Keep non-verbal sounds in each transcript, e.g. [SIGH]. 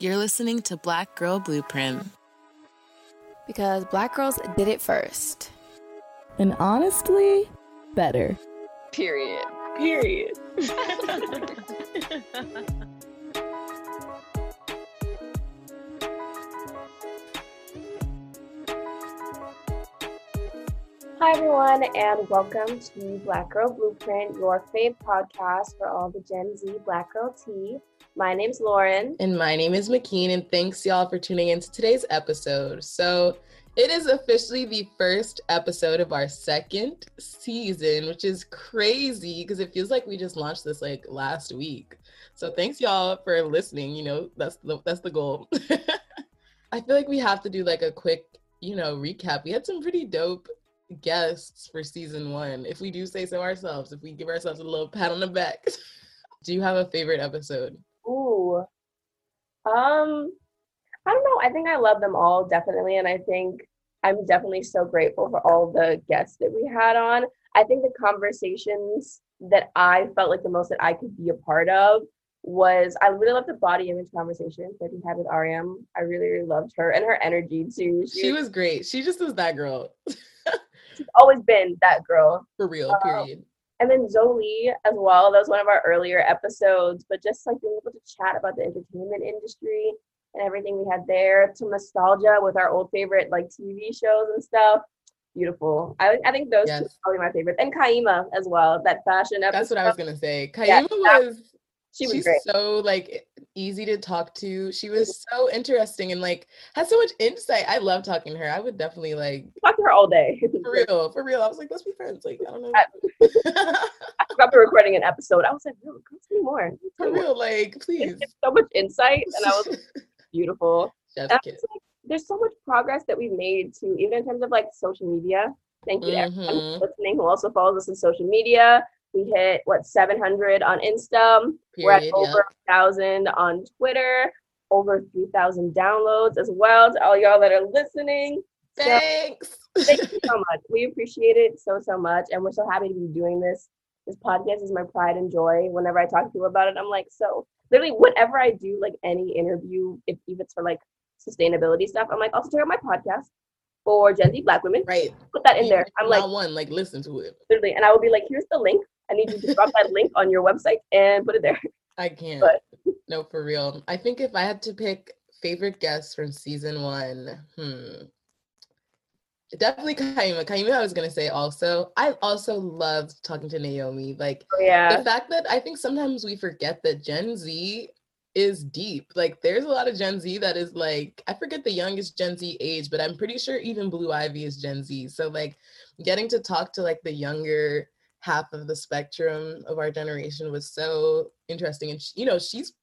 You're listening to Black Girl Blueprint. Because black girls did it first. And honestly, better. Period. Period. [LAUGHS] Hi, everyone, and welcome to Black Girl Blueprint, your fave podcast for all the Gen Z Black Girl tea. My name's Lauren. And my name is McKeen, and thanks y'all for tuning in to today's episode. So, it is officially the first episode of our second season, which is crazy because it feels like we just launched this like last week. So, thanks y'all for listening. You know, that's the that's the goal. [LAUGHS] I feel like we have to do like a quick, you know, recap. We had some pretty dope guests for season one, if we do say so ourselves, if we give ourselves a little pat on the back. [LAUGHS] do you have a favorite episode? Um, I don't know. I think I love them all definitely. And I think I'm definitely so grateful for all the guests that we had on. I think the conversations that I felt like the most that I could be a part of was I really loved the body image conversation that we had with Ariam. I really, really loved her and her energy too. She, she was great. She just was that girl. [LAUGHS] she's always been that girl. For real, um, period. And then Zoe as well. That was one of our earlier episodes, but just like being able to chat about the entertainment industry and everything we had there, some nostalgia with our old favorite like TV shows and stuff. Beautiful. I, I think those yes. two are probably my favorites. And Kaima as well, that fashion episode. That's what I was gonna say. Kaima yeah, was she was she's great. so like easy to talk to. She was so interesting and like has so much insight. I love talking to her. I would definitely like talk to her all day. [LAUGHS] for real, for real. I was like, let's be friends. Like, I don't know. I, [LAUGHS] I forgot to recording an episode. I was like, no, come see more. For real, like, please. so much insight, and I was like, [LAUGHS] beautiful. Was like, there's so much progress that we've made to even in terms of like social media. Thank you mm-hmm. everyone listening who also follows us on social media. We hit what 700 on Insta. Period, We're at over a thousand on Twitter. Over 3,000 downloads as well to all y'all that are listening. Thanks. So, thank you [LAUGHS] so much. We appreciate it so so much, and we're so happy to be doing this. This podcast is my pride and joy. Whenever I talk to people about it, I'm like, so literally, whenever I do like any interview, if, if it's for like sustainability stuff, I'm like, also check out my podcast for Gen Z Black women. Right. Put that in there. I'm like, one, like listen to it. Literally, and I will be like, here's the link. I need you to drop that link on your website and put it there. I can't. But no, for real. I think if I had to pick favorite guests from season one, hmm. Definitely Kaima. Kaima, I was gonna say also. I also loved talking to Naomi. Like oh, yeah. the fact that I think sometimes we forget that Gen Z is deep. Like there's a lot of Gen Z that is like, I forget the youngest Gen Z age, but I'm pretty sure even Blue Ivy is Gen Z. So like getting to talk to like the younger half of the spectrum of our generation was so interesting and she, you know she's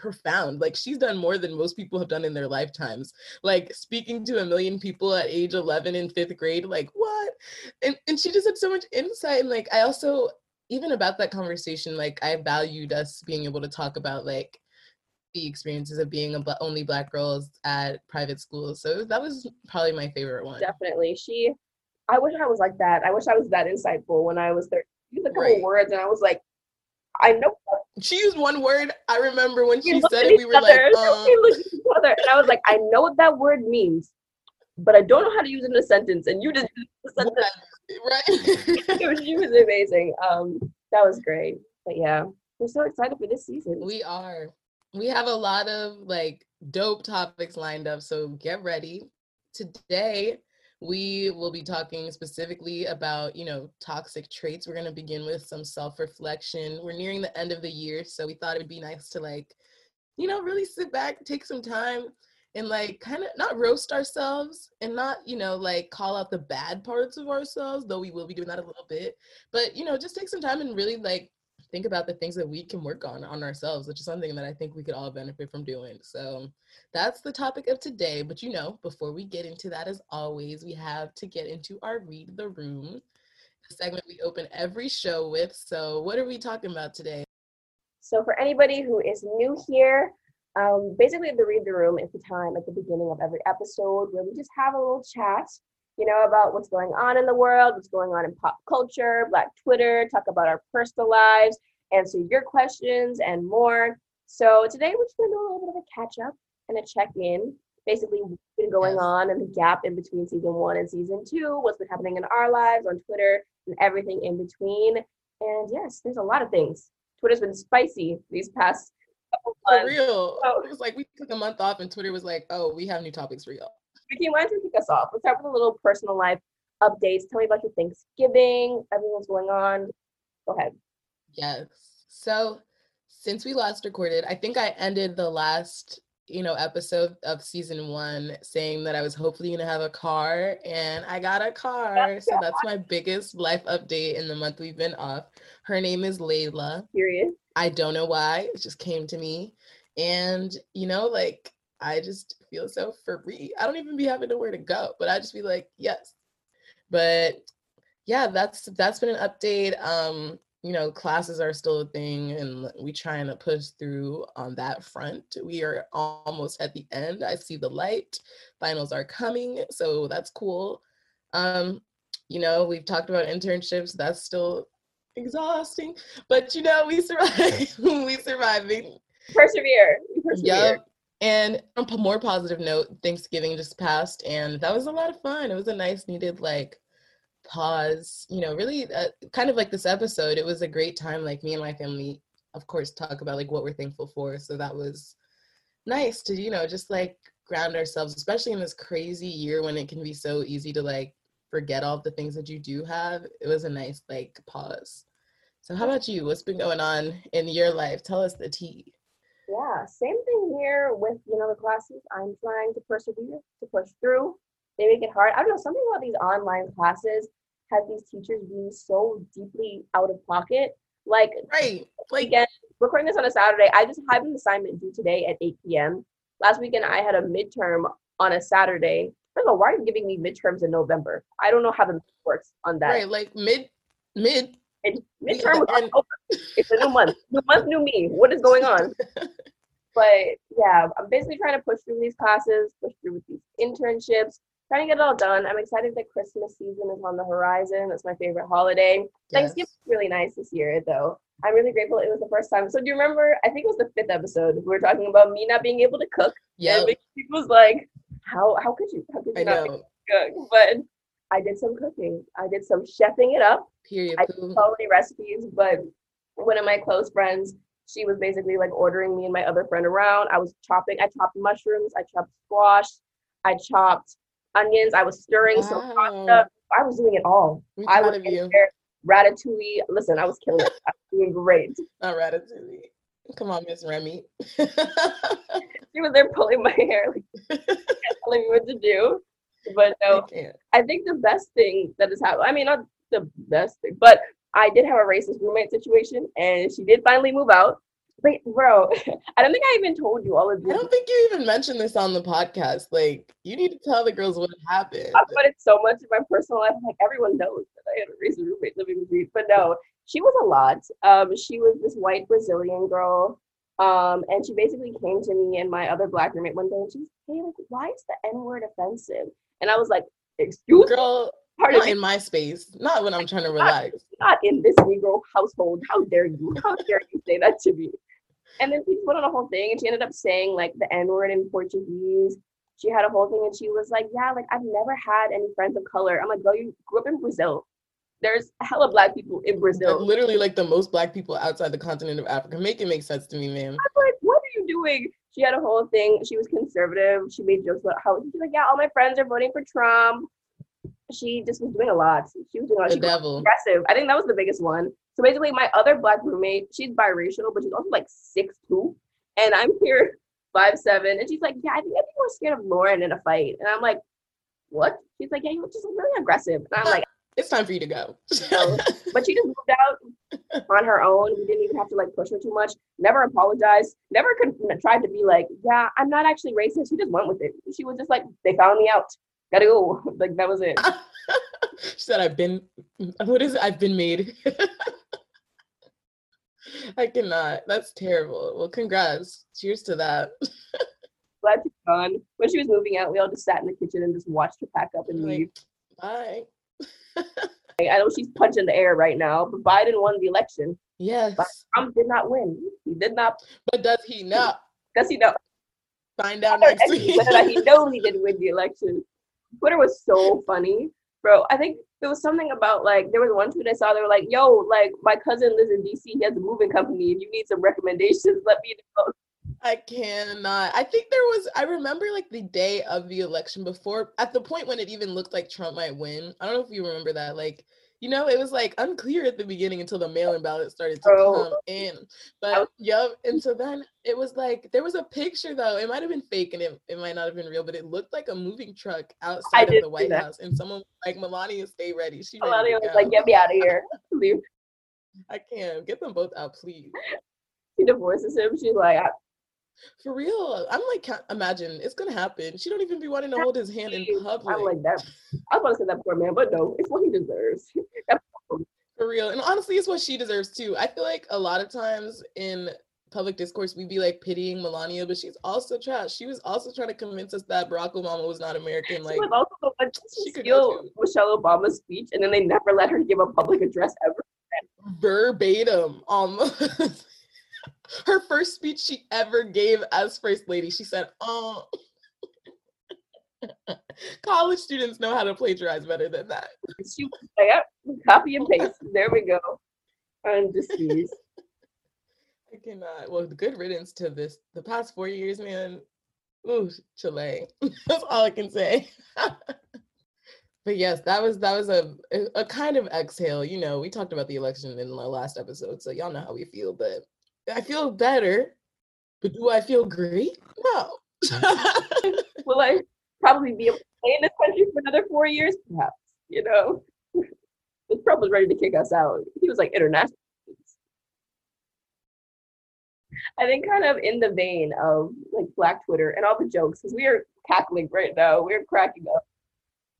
profound like she's done more than most people have done in their lifetimes. Like speaking to a million people at age 11 in fifth grade like what? And, and she just had so much insight and like i also even about that conversation like i valued us being able to talk about like the experiences of being a only black girls at private schools so that was probably my favorite one. Definitely. She I wish I was like that. I wish I was that insightful when I was there. Used a couple right. words and I was like, I know. She used one word. I remember when she said it, we were like, um... [LAUGHS] we looked at each other, and I was like, I know what that word means, but I don't know how to use it in a sentence. And you just right. [LAUGHS] it was, she was amazing. Um, that was great. But yeah, we're so excited for this season. We are. We have a lot of like dope topics lined up, so get ready. Today, we will be talking specifically about you know toxic traits. We're going to begin with some self-reflection. We're nearing the end of the year so we thought it'd be nice to like you know really sit back take some time and like kind of not roast ourselves and not you know like call out the bad parts of ourselves though we will be doing that a little bit but you know just take some time and really like think about the things that we can work on on ourselves, which is something that I think we could all benefit from doing. So that's the topic of today. But you know, before we get into that, as always, we have to get into our read the room, the segment we open every show with. So what are we talking about today? So for anybody who is new here, um, basically the read the room is the time at the beginning of every episode where we just have a little chat you know, about what's going on in the world, what's going on in pop culture, Black Twitter, talk about our personal lives, answer your questions, and more. So today we're just gonna do a little bit of a catch up and a check in. Basically, what's been going yes. on and the gap in between season one and season two, what's been happening in our lives on Twitter, and everything in between. And yes, there's a lot of things. Twitter's been spicy these past couple months. For real. So, it was like we took a month off and Twitter was like, oh, we have new topics for y'all. Vicky, why don't you kick us off? Let's start with a little personal life updates. Tell me about your Thanksgiving, everything's going on. Go ahead. Yes. So since we last recorded, I think I ended the last you know episode of season one saying that i was hopefully going to have a car and i got a car so that's my biggest life update in the month we've been off her name is layla period i don't know why it just came to me and you know like i just feel so free i don't even be having nowhere to go but i just be like yes but yeah that's that's been an update um you know, classes are still a thing and we trying to push through on that front. We are almost at the end. I see the light. Finals are coming, so that's cool. Um, you know, we've talked about internships. That's still exhausting, but you know, we survive. [LAUGHS] we surviving. Persevere. Persevere. Yep. And on a more positive note, Thanksgiving just passed, and that was a lot of fun. It was a nice, needed like pause you know really uh, kind of like this episode it was a great time like me and my family of course talk about like what we're thankful for so that was nice to you know just like ground ourselves especially in this crazy year when it can be so easy to like forget all the things that you do have it was a nice like pause. So how about you? What's been going on in your life? Tell us the tea yeah same thing here with you know the classes i'm trying to persevere to push through they make it hard. I don't know, something about these online classes has these teachers being so deeply out of pocket. Like, right. Like, again, recording this on a Saturday, I just had an assignment due today at 8 p.m. Last weekend, I had a midterm on a Saturday. First of all, why are you giving me midterms in November? I don't know how the works on that. Right, like mid, mid. And [LAUGHS] midterm was October. It's a new month. New month, new me. What is going on? [LAUGHS] but yeah, I'm basically trying to push through these classes, push through with these internships, trying to get it all done. I'm excited that Christmas season is on the horizon. That's my favorite holiday. Yes. Thanksgiving's really nice this year, though. I'm really grateful it was the first time. So do you remember? I think it was the fifth episode. We were talking about me not being able to cook. Yeah. People was like, "How how could you? How could you I not cook?" But I did some cooking. I did some chefing it up. Period. I did so many recipes, but one of my close friends, she was basically like ordering me and my other friend around. I was chopping. I chopped mushrooms. I chopped squash. I chopped onions. I was stirring wow. some pasta. I was doing it all. We I was you. ratatouille. Listen, I was killing it. I was doing great. [LAUGHS] Not ratatouille. Come on, Miss Remy. [LAUGHS] she was there pulling my hair, like [LAUGHS] telling me what to do. But no, I, think the best thing that has happened. I mean, not the best thing, but I did have a racist roommate situation, and she did finally move out. Wait, bro, [LAUGHS] I don't think I even told you all of this. I don't think you even mentioned this on the podcast. Like, you need to tell the girls what happened. I put it so much in my personal life. Like, everyone knows that I had a racist roommate living with me. But no, she was a lot. Um, she was this white Brazilian girl. Um, and she basically came to me and my other black roommate one day and she's, hey, like, why is the N word offensive? And I was like, excuse girl, part not in my space, not when I'm trying to relax. Not, not in this Negro household. How dare you? [LAUGHS] How dare you say that to me? And then she went on a whole thing and she ended up saying like the N word in Portuguese. She had a whole thing and she was like, Yeah, like I've never had any friends of color. I'm like, Girl, you grew up in Brazil. There's a hella black people in Brazil. Literally like the most black people outside the continent of Africa. Make it make sense to me, man. I'm like, what are you doing? She had a whole thing. She was conservative. She made jokes about how she's like, Yeah, all my friends are voting for Trump. She just was doing a lot. She was doing a lot. The she devil. aggressive. I think that was the biggest one. So basically, my other black roommate, she's biracial, but she's also like six two, and I'm here [LAUGHS] five seven, and she's like, yeah, I think I'd be more scared of Lauren in a fight, and I'm like, what? She's like, yeah, you are just really aggressive, and I'm like, it's time for you to go. but she just moved out on her own. We didn't even have to like push her too much. Never apologized. Never could, tried to be like, yeah, I'm not actually racist. She just went with it. She was just like, they found me out. Gotta go. [LAUGHS] Like that was it. [LAUGHS] she said, I've been. What is it? I've been made. [LAUGHS] I cannot. That's terrible. Well, congrats. Cheers to that. Glad she's gone. When she was moving out, we all just sat in the kitchen and just watched her pack up and leave. Bye. I know she's punching the air right now, but Biden won the election. Yes. But Trump did not win. He did not. But does he not? Does he not? Find out next week. Whether he knows he didn't win the election. Twitter was so funny, bro. I think there was something about like there was one tweet I saw. They were like, "Yo, like my cousin lives in DC. He has a moving company. If you need some recommendations, let me know." I cannot. I think there was, I remember like the day of the election before, at the point when it even looked like Trump might win. I don't know if you remember that. Like, you know, it was like unclear at the beginning until the mail-in ballot started to oh. come in. But yep, and so then it was like there was a picture though. It might have been fake and it, it might not have been real, but it looked like a moving truck outside of the White House, and someone like Melania, stay ready. She Melania was like, "Get me out of here, [LAUGHS] leave." I can't get them both out, please. She divorces him. She's like, for real, I'm like, imagine it's gonna happen. She don't even be wanting to hold his hand in public. I'm like that. I was about to say that poor man, but no, it's what he deserves. [LAUGHS] For real, and honestly, it's what she deserves too. I feel like a lot of times in public discourse, we'd be like pitying Melania, but she's also trash. She was also trying to convince us that Barack Obama was not American. Like, she was also like, she could steal Michelle Obama's speech, and then they never let her give a public address ever. Verbatim, almost [LAUGHS] her first speech she ever gave as first lady. She said, "Oh, [LAUGHS] college students know how to plagiarize better than that." She was like, copy and paste. There we go. And disease. [LAUGHS] I cannot. Well, good riddance to this. The past four years, man. Ooh, Chile. [LAUGHS] That's all I can say. but yes, that was that was a a kind of exhale. You know, we talked about the election in the last episode, so y'all know how we feel. But I feel better, but do I feel great? No. [LAUGHS] [LAUGHS] Will I probably be able to stay in this country for another four years? Perhaps, you know. [LAUGHS] Trump was ready to kick us out. He was like international. I think kind of in the vein of like Black Twitter and all the jokes, because we are cackling right now. We're cracking up.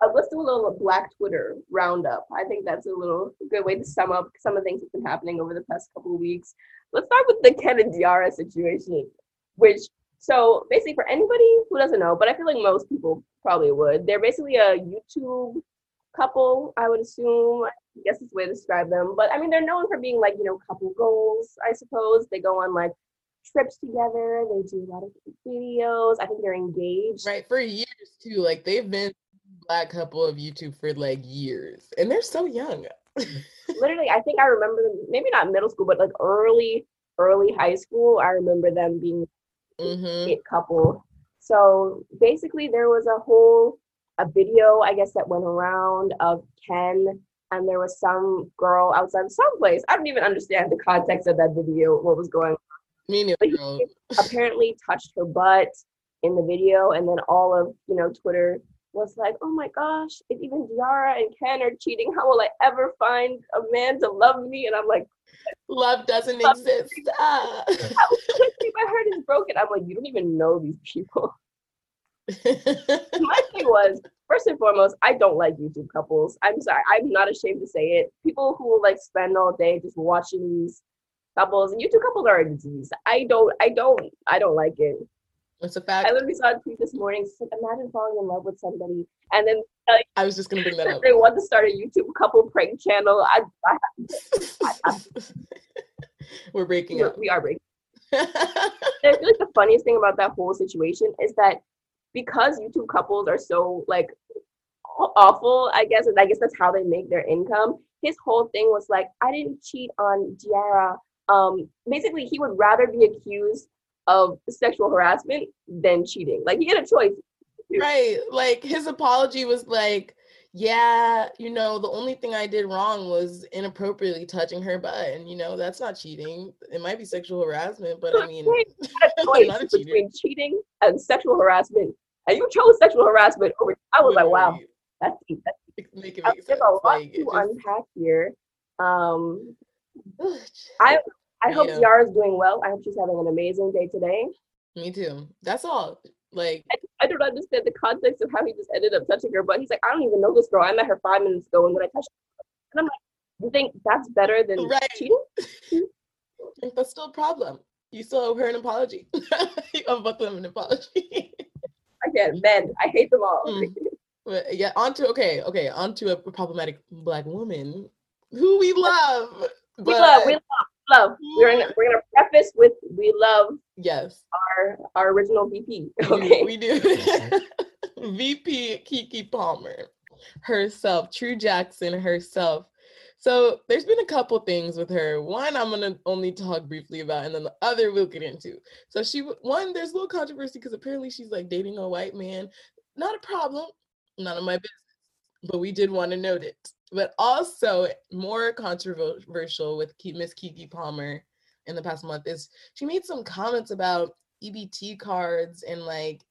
Uh, let's do a little Black Twitter roundup. I think that's a little good way to sum up some of the things that's been happening over the past couple of weeks. Let's start with the Ken and Diara situation, which so basically for anybody who doesn't know, but I feel like most people probably would. They're basically a YouTube couple, I would assume. I guess is the way to describe them. But I mean, they're known for being like you know couple goals. I suppose they go on like trips together. They do a lot of videos. I think they're engaged. Right for years too. Like they've been black couple of YouTube for like years, and they're so young. literally, I think I remember them, maybe not middle school, but like early, early high school. I remember them being mm-hmm. a couple. So basically, there was a whole a video, I guess, that went around of Ken, and there was some girl outside of some place. I don't even understand the context of that video, what was going on. Me neither. apparently touched her butt in the video, and then all of you know Twitter was like, oh my gosh, if even Diara and Ken are cheating, how will I ever find a man to love me? And I'm like, love doesn't love exist. Ah. [LAUGHS] my heart is broken. I'm like, you don't even know these people. my thing [LAUGHS] was, first and foremost, I don't like YouTube couples. I'm sorry, I'm not ashamed to say it. People who will like spend all day just watching these couples and YouTube couples are a disease. I don't, I don't, I don't like it. It's a fact. I literally saw a tweet this morning. So imagine falling in love with somebody, and then like, I was just gonna bring that up. They want to start a YouTube couple prank channel. I, I, I, I [LAUGHS] we're breaking we're, up. We are breaking. [LAUGHS] I feel like the funniest thing about that whole situation is that because YouTube couples are so like awful, I guess, and I guess that's how they make their income. His whole thing was like, I didn't cheat on Diara. Um, basically, he would rather be accused of sexual harassment than cheating. Like he had a choice. Right. Like his apology was like, yeah, you know, the only thing I did wrong was inappropriately touching her butt. And you know, that's not cheating. It might be sexual harassment, but I mean [LAUGHS] not between cheating and sexual harassment. And you chose sexual harassment over I was like, wow, that's deep. That's deep. Make it make sense. a lot like, to unpack here. Um I I hope yeah. is doing well. I hope she's having an amazing day today. Me too. That's all. Like I, I, don't understand the context of how he just ended up touching her, but he's like, I don't even know this girl. I met her five minutes ago, and when I touched her, and I'm like, you think that's better than right. cheating? [LAUGHS] that's still a problem. You still owe her an apology. [LAUGHS] you owe both of them an apology. [LAUGHS] I can't men. I hate them all. Mm. But yeah, onto okay, okay, onto a problematic black woman who we love. We love, we love love. We're gonna we're gonna preface with we love yes our our original VP. Okay, we do. [LAUGHS] VP Keke Palmer herself, True Jackson herself. So there's been a couple things with her. One I'm gonna only talk briefly about, and then the other we'll get into. So she one there's a little controversy because apparently she's like dating a white man. Not a problem, none of my business, but we did want to note it. But also more controversial with Miss Keke Palmer in the past month is she made some comments about EBT cards and like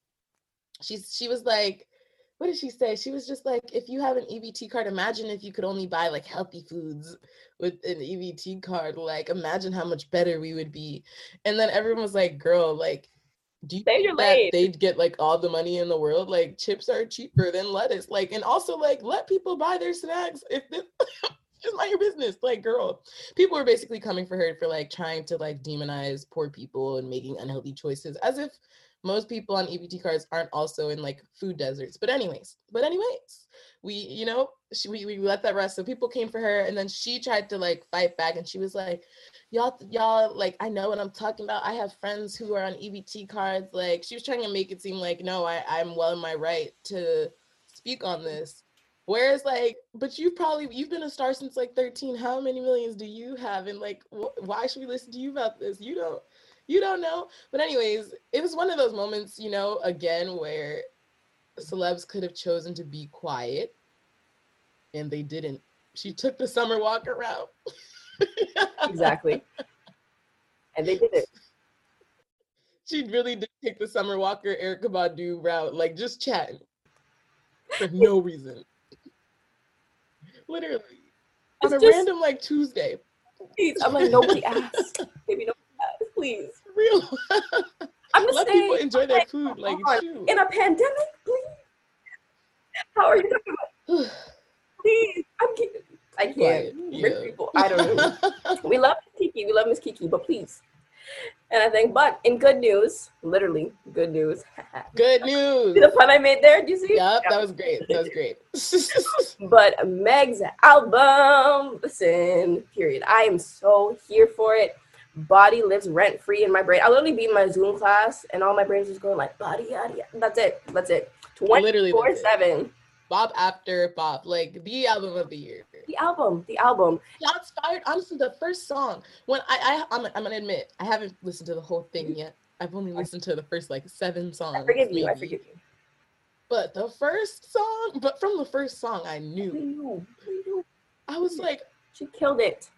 she's she was like what did she say? She was just like, if you have an EBT card, imagine if you could only buy like healthy foods with an EBT card. Like, imagine how much better we would be. And then everyone was like, girl, like, do you think that they'd get like all the money in the world? Like, chips are cheaper than lettuce. Like, and also like, let people buy their snacks if this. [LAUGHS] just mind your business like girl people were basically coming for her for like trying to like demonize poor people and making unhealthy choices as if most people on EBT cards aren't also in like food deserts. But anyways, but anyways, we you know she, we we let that rest. So people came for her, and then she tried to like fight back, and she was like, "Y'all y'all like I know what I'm talking about. I have friends who are on EBT cards." Like she was trying to make it seem like no, I I'm well in my right to speak on this. Whereas like, but you've probably you've been a star since like 13. How many millions do you have? And like, wh- why should we listen to you about this? You don't you don't know. But anyways, it was one of those moments, you know, again where celebs could have chosen to be quiet and they didn't. She took the Summer Walker route. exactly. And they did it. She really did take the Summer Walker Erykah Badu route, like just chatting for [LAUGHS] no reason. Literally. On a just, random like Tuesday. I'm like, nobody asked. Maybe nobody asked, please real. [LAUGHS] I'm [LAUGHS] just Let saying, people enjoy their food. Like in a pandemic, please. How are you [SIGHS] please, I'm kidding. I can't. Yeah. Rich people. I don't know. [LAUGHS] we love Keke. We love Miss Keke, but please. And I think, but in good news, literally good news. good news. See the pun I made there? Do you see? Yep, that was great. That was great. but Meg's album, listen, period. I am so here for it body lives rent free in my brain. I literally be in my Zoom class and all my brains just going like body, yada, yada. That's it. That's it. 24 7. Bop after Bob, like the album of the year. The album, the album. Got inspired. Honestly, the first song. When I, I, I'm, I'm gonna admit, I haven't listened to the whole thing mm-hmm. yet. I've only listened to the first like seven songs. I forgive maybe. you. I forgive you. But the first song, but from the first song, I knew. I knew. I, knew. I was like, she killed it.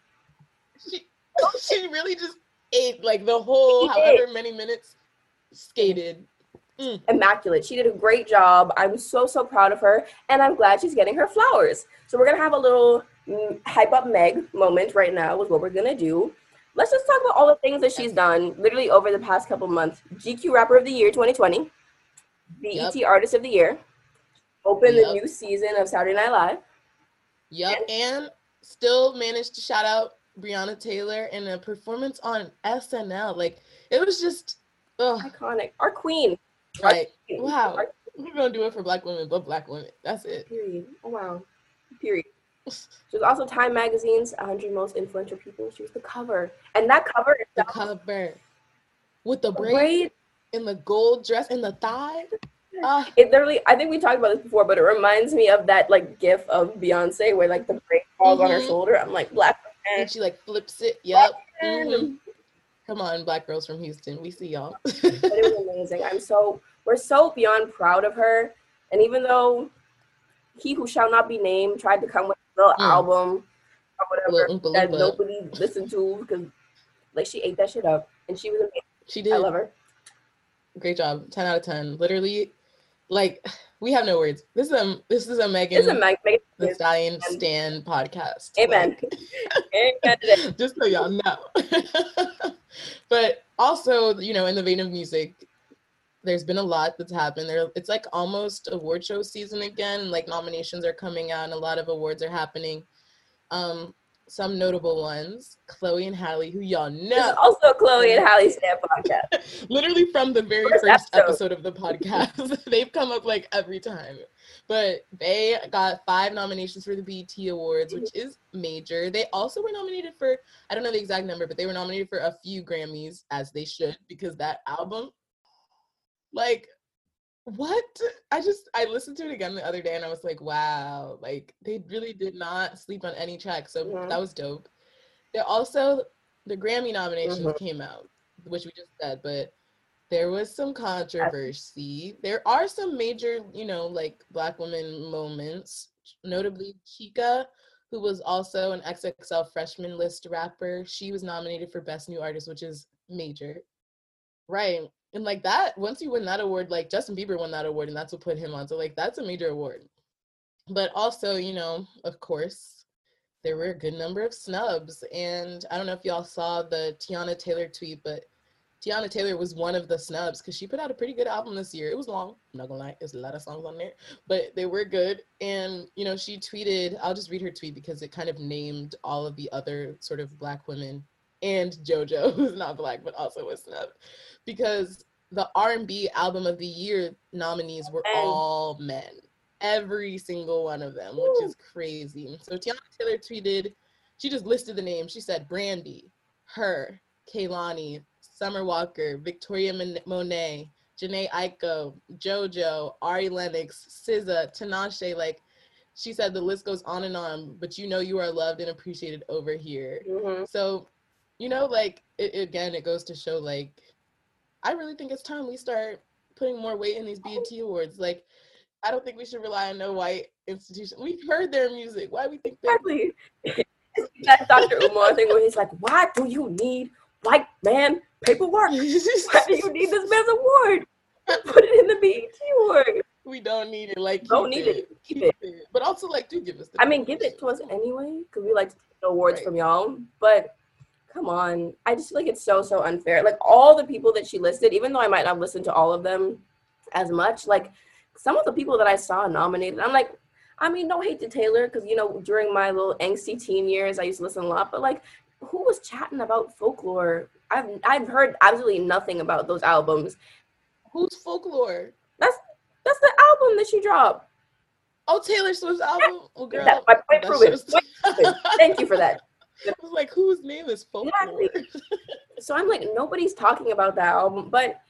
She [LAUGHS] she really just ate like the whole however many minutes skated. Mm. Immaculate. She did a great job. I'm so so proud of her, and I'm glad she's getting her flowers. So we're gonna have a little mm, hype up Meg moment right now Is what we're gonna do. Let's just talk about all the things that she's done literally over the past couple months. GQ Rapper of the Year 2020, BET yep. Artist of the Year, open yep. the new season of Saturday Night Live. Yep, and, and still managed to shout out Breonna Taylor in a performance on SNL. Like it was just ugh. iconic. Our queen. Right. Our queen. Wow. Our- We're gonna do it for black women, but black women. That's it. Period. Oh wow. Period. She was also Time Magazine's 100 most influential people. She was the cover, and that cover the cover with the, the braid, braid and the gold dress and the thigh. Uh, it literally, I think we talked about this before, but it reminds me of that like gif of Beyonce where like the braid falls mm-hmm. on her mm-hmm. shoulder. I'm like, black and she like flips it. Yep. Mm-hmm. Come on, black girls from Houston. We see y'all. but [LAUGHS] it was amazing. I'm so we're so beyond proud of her. And even though he who shall not be named tried to come with a little mm. album or whatever that nobody listened to because like she ate that shit up and she was amazing. She did. I love her. Great job. 10 out of 10. Literally like we have no words. This is a this is a Megan, this is a Meg- Megan Thee Stallion Stan podcast. Amen. Like, [LAUGHS] Amen. [LAUGHS] just so y'all know. [LAUGHS] but also, you know, in the vein of music, there's been a lot that's happened. There, it's like almost award show season again. Like nominations are coming out, and a lot of awards are happening. Um, some notable ones, Chloe and Halle, who y'all know. also Chloe and Halle Snap podcast. [LAUGHS] Literally from the very first, first episode. episode of the podcast, [LAUGHS] they've come up like every time. But they got five nominations for the BET Awards, which is major. They also were nominated for, I don't know the exact number, but they were nominated for a few Grammys, as they should, because that album, like, what? I just i listened to it again the other day and i was like wow like they really did not sleep on any track so mm-hmm. that was dope. There also the grammy nominations mm-hmm. came out which we just said but there was some controversy. There are some major you know like black women moments notably chika who was also an xxl freshman list rapper. She was nominated for best new artist which is major. Right and like that once you win that award like justin bieber won that award and that's what put him on. So like that's a major award. But also you know of course there were a good number of snubs and i don't know if y'all saw the Teyana Taylor tweet but Teyana Taylor was one of the snubs because she put out a pretty good album this year. It was long I'm not gonna lie there's a lot of songs on there but they were good. And you know she tweeted i'll just read her tweet because it kind of named all of the other sort of black women and JoJo, [LAUGHS] who's not black but also was snubbed, because the R&B album of the year nominees were all men, every single one of them, which is crazy. So Teyana Taylor tweeted, she just listed the names. She said Brandy, her, Kehlani, Summer Walker, Victoria Monet, Jhené Aiko, JoJo, Ari Lennox, SZA, Tinashe, like she said the list goes on and on, but you know you are loved and appreciated over here. Mm-hmm. So you know, like it, again, it goes to show like I really think it's time we start putting more weight in these BET oh. awards. Like, I don't think we should rely on no white institution. We've heard their music. Why we think that? Exactly. [LAUGHS] That Dr. Umar thing where he's like, "Why do you need white man paperwork? Why do you need this man's award? Put it in the BET award." We don't need it. Like, don't need it. it. Keep, keep it. it. But also, like, do give us. The I mean, give it to us anyway because we like to take awards right. from y'all. But come on. I just feel like it's so, so unfair. Like all the people that she listed, even though I might not listen to all of them as much, like some of the people that I saw nominated, I'm like, I mean, no hate to Taylor, because you know, during my little angsty teen years, I used to listen a lot, but like who was chatting about folklore? I've I've heard absolutely nothing about those albums. Who's folklore? That's that's the album that she dropped. Oh, Taylor Swift's album. Oh, girl. That, my point proven. [LAUGHS] Thank you for that. I was like, whose name is folklore? Exactly. so I'm like, nobody's talking about that album, but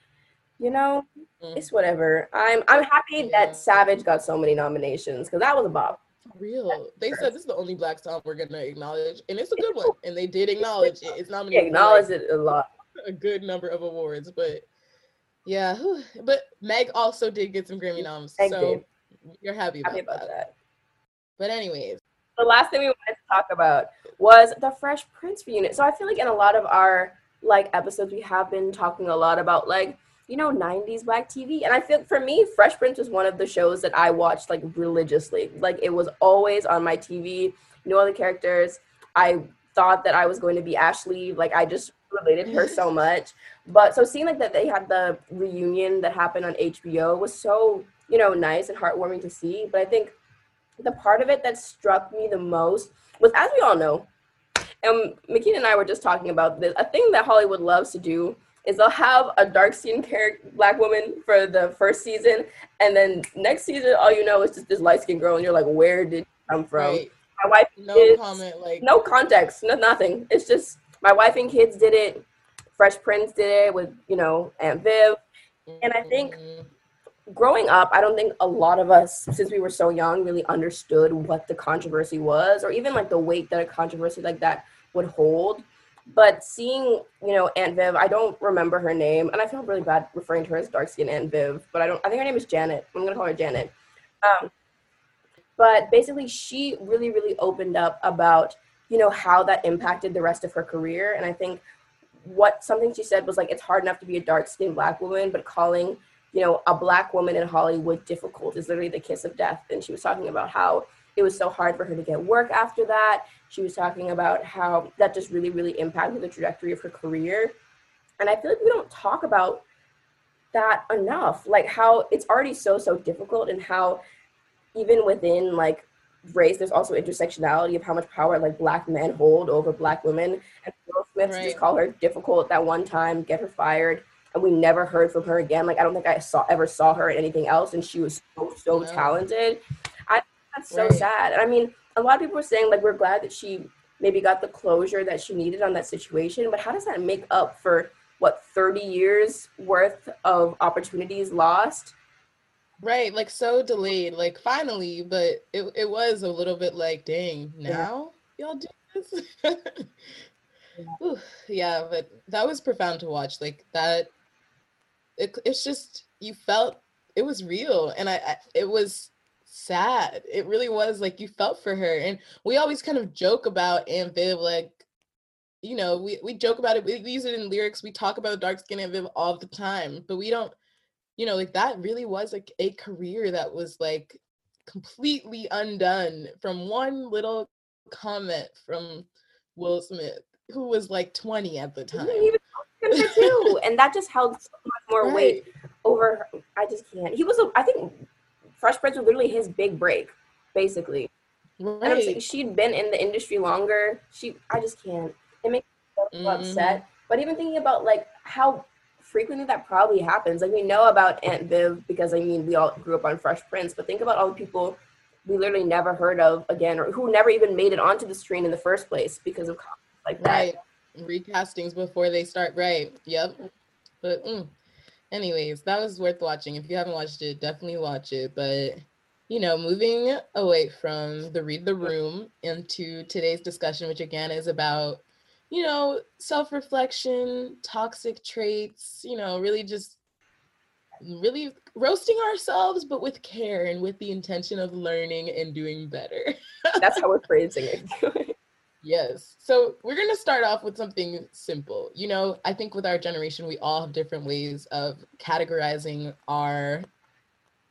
you know, mm. it's whatever. I'm I'm happy yeah. that Savage got so many nominations because that was a bop. Real. They said this is the only black song we're gonna acknowledge, and it's a good one. And they did acknowledge it. It's nominated. They acknowledge like, it a lot. [LAUGHS] A good number of awards, but yeah. But Meg also did get some Grammy noms, Meg so did. you're happy about, happy about that. that. But anyways, the last thing we wanted to talk about was the Fresh Prince reunion. So I feel like in a lot of our like episodes, we have been talking a lot about like you know 90s black TV, and I feel for me, Fresh Prince was one of the shows that I watched like religiously. Like it was always on my TV. You know all the characters. I thought that I was going to be Ashley. Like I just related her so [LAUGHS] much. But so seeing like that they had the reunion that happened on HBO was so you know nice and heartwarming to see. But I think the part of it that struck me the most was, as we all know, and Makina and I were just talking about this, a thing that Hollywood loves to do is they'll have a dark skinned character black woman for the first season, and then next season all you know is just this light skinned girl, and you're like, where did come from? Right. My wife no kids, comment, like no context, no nothing. It's just my wife and kids did it. Fresh Prince did it with you know Aunt Viv, and I think mm-hmm growing up, I don't think a lot of us, since we were so young, really understood what the controversy was, or even like the weight that a controversy like that would hold. But seeing, you know, Aunt Viv, I don't remember her name, and I feel really bad referring to her as dark skin Aunt Viv, but I don't. I think her name is Janet. I'm gonna call her Janet. Um, but basically, she really, really opened up about, you know, how that impacted the rest of her career, and I think what something she said was like, it's hard enough to be a dark skinned black woman, but calling you know, a black woman in Hollywood difficult is literally the kiss of death. And she was talking about how it was so hard for her to get work after that. She was talking about how that just really, really impacted the trajectory of her career. And I feel like we don't talk about that enough, like how it's already so, so difficult and how even within like race, there's also intersectionality of how much power like black men hold over black women. And Will Smith right. just call her difficult that one time, get her fired, and we never heard from her again. Like I don't think I saw ever saw her in anything else, and she was so so no. talented. I that's so right. sad. And I mean, a lot of people were saying like we're glad that she maybe got the closure that she needed on that situation, but how does that make up for what 30 years worth of opportunities lost? Right, like so delayed, like finally, but it it was a little bit like, dang, now yeah. y'all do this. [LAUGHS] yeah. yeah, but that was profound to watch. Like that, it, it's just you felt it was real, and I, I it was sad. It really was like you felt for her, and we always kind of joke about Aunt Viv, like you know, we we joke about it. We, we use it in lyrics. We talk about dark skin Aunt Viv all the time, but we don't you know, like that really was like a career that was like completely undone from one little comment from Will Smith, who was like 20 at the time. He was too, and that just held so much more right. weight over. I just can't. He was, a, I think, Fresh Prince was literally his big break, basically. Right. And I'm saying she'd been in the industry longer. She, I just can't. It makes me so mm-hmm. upset. But even thinking about like how frequently that probably happens. Like we know about Aunt Viv because I mean we all grew up on Fresh Prince, but think about all the people we literally never heard of again or who never even made it onto the screen in the first place because of like that. Right. Recastings before they start. Right. Yep. But mm. anyways, that was worth watching. If you haven't watched it, definitely watch it. But you know, moving away from the read the room into today's discussion, which again is about you know, self reflection, toxic traits, you know, really just really roasting ourselves, but with care and with the intention of learning and doing better. That's how we're phrasing it. [LAUGHS] yes. So we're going to start off with something simple. You know, I think with our generation, we all have different ways of categorizing our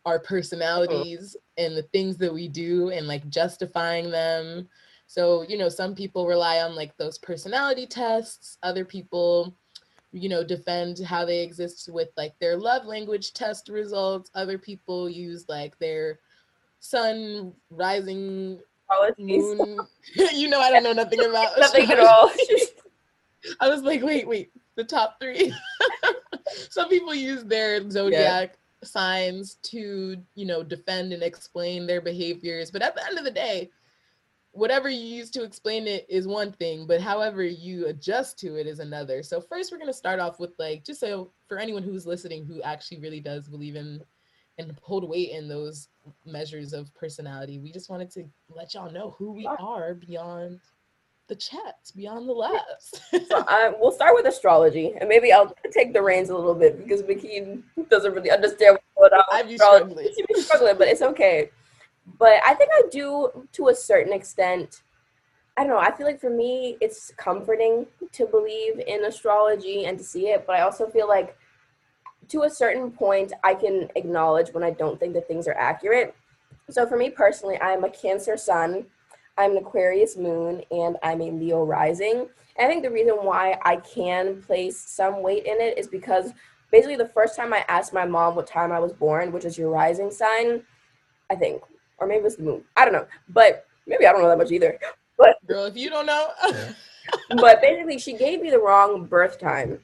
our personalities mm. and the things that we do and like justifying them so, you know, some people rely on like those personality tests, other people, you know, defend how they exist with like their love language test results, other people use like their sun rising moon. [LAUGHS] you know, I don't know nothing about [LAUGHS] nothing at all. [LAUGHS] I was like, wait, wait, the top three. Some people use their zodiac yeah. signs to, you know, defend and explain their behaviors. But at the end of the day, whatever you use to explain it is one thing, but however you adjust to it is another. So first we're going to start off with like just so for anyone who's listening who actually really does believe in and hold weight in those measures of personality, we just wanted to let y'all know who we are beyond the chats, beyond the laughs. so I, we'll start with astrology, and maybe I'll take the reins a little bit because McKean doesn't really understand what I'm struggling. struggling, but it's okay but I think I do to a certain extent. I don't know. I feel like for me, it's comforting to believe in astrology and to see it, but I also feel like to a certain point, I can acknowledge when I don't think that things are accurate. So for me personally, I'm a Cancer sun, I'm an Aquarius moon, and I'm a Leo rising. And I think the reason why I can place some weight in it is because basically the first time I asked my mom what time I was born, which is your rising sign, I think or maybe it's the moon. I don't know, but maybe I don't know that much either. [LAUGHS] But girl, if you don't know, [LAUGHS] but basically, she gave me the wrong birth time,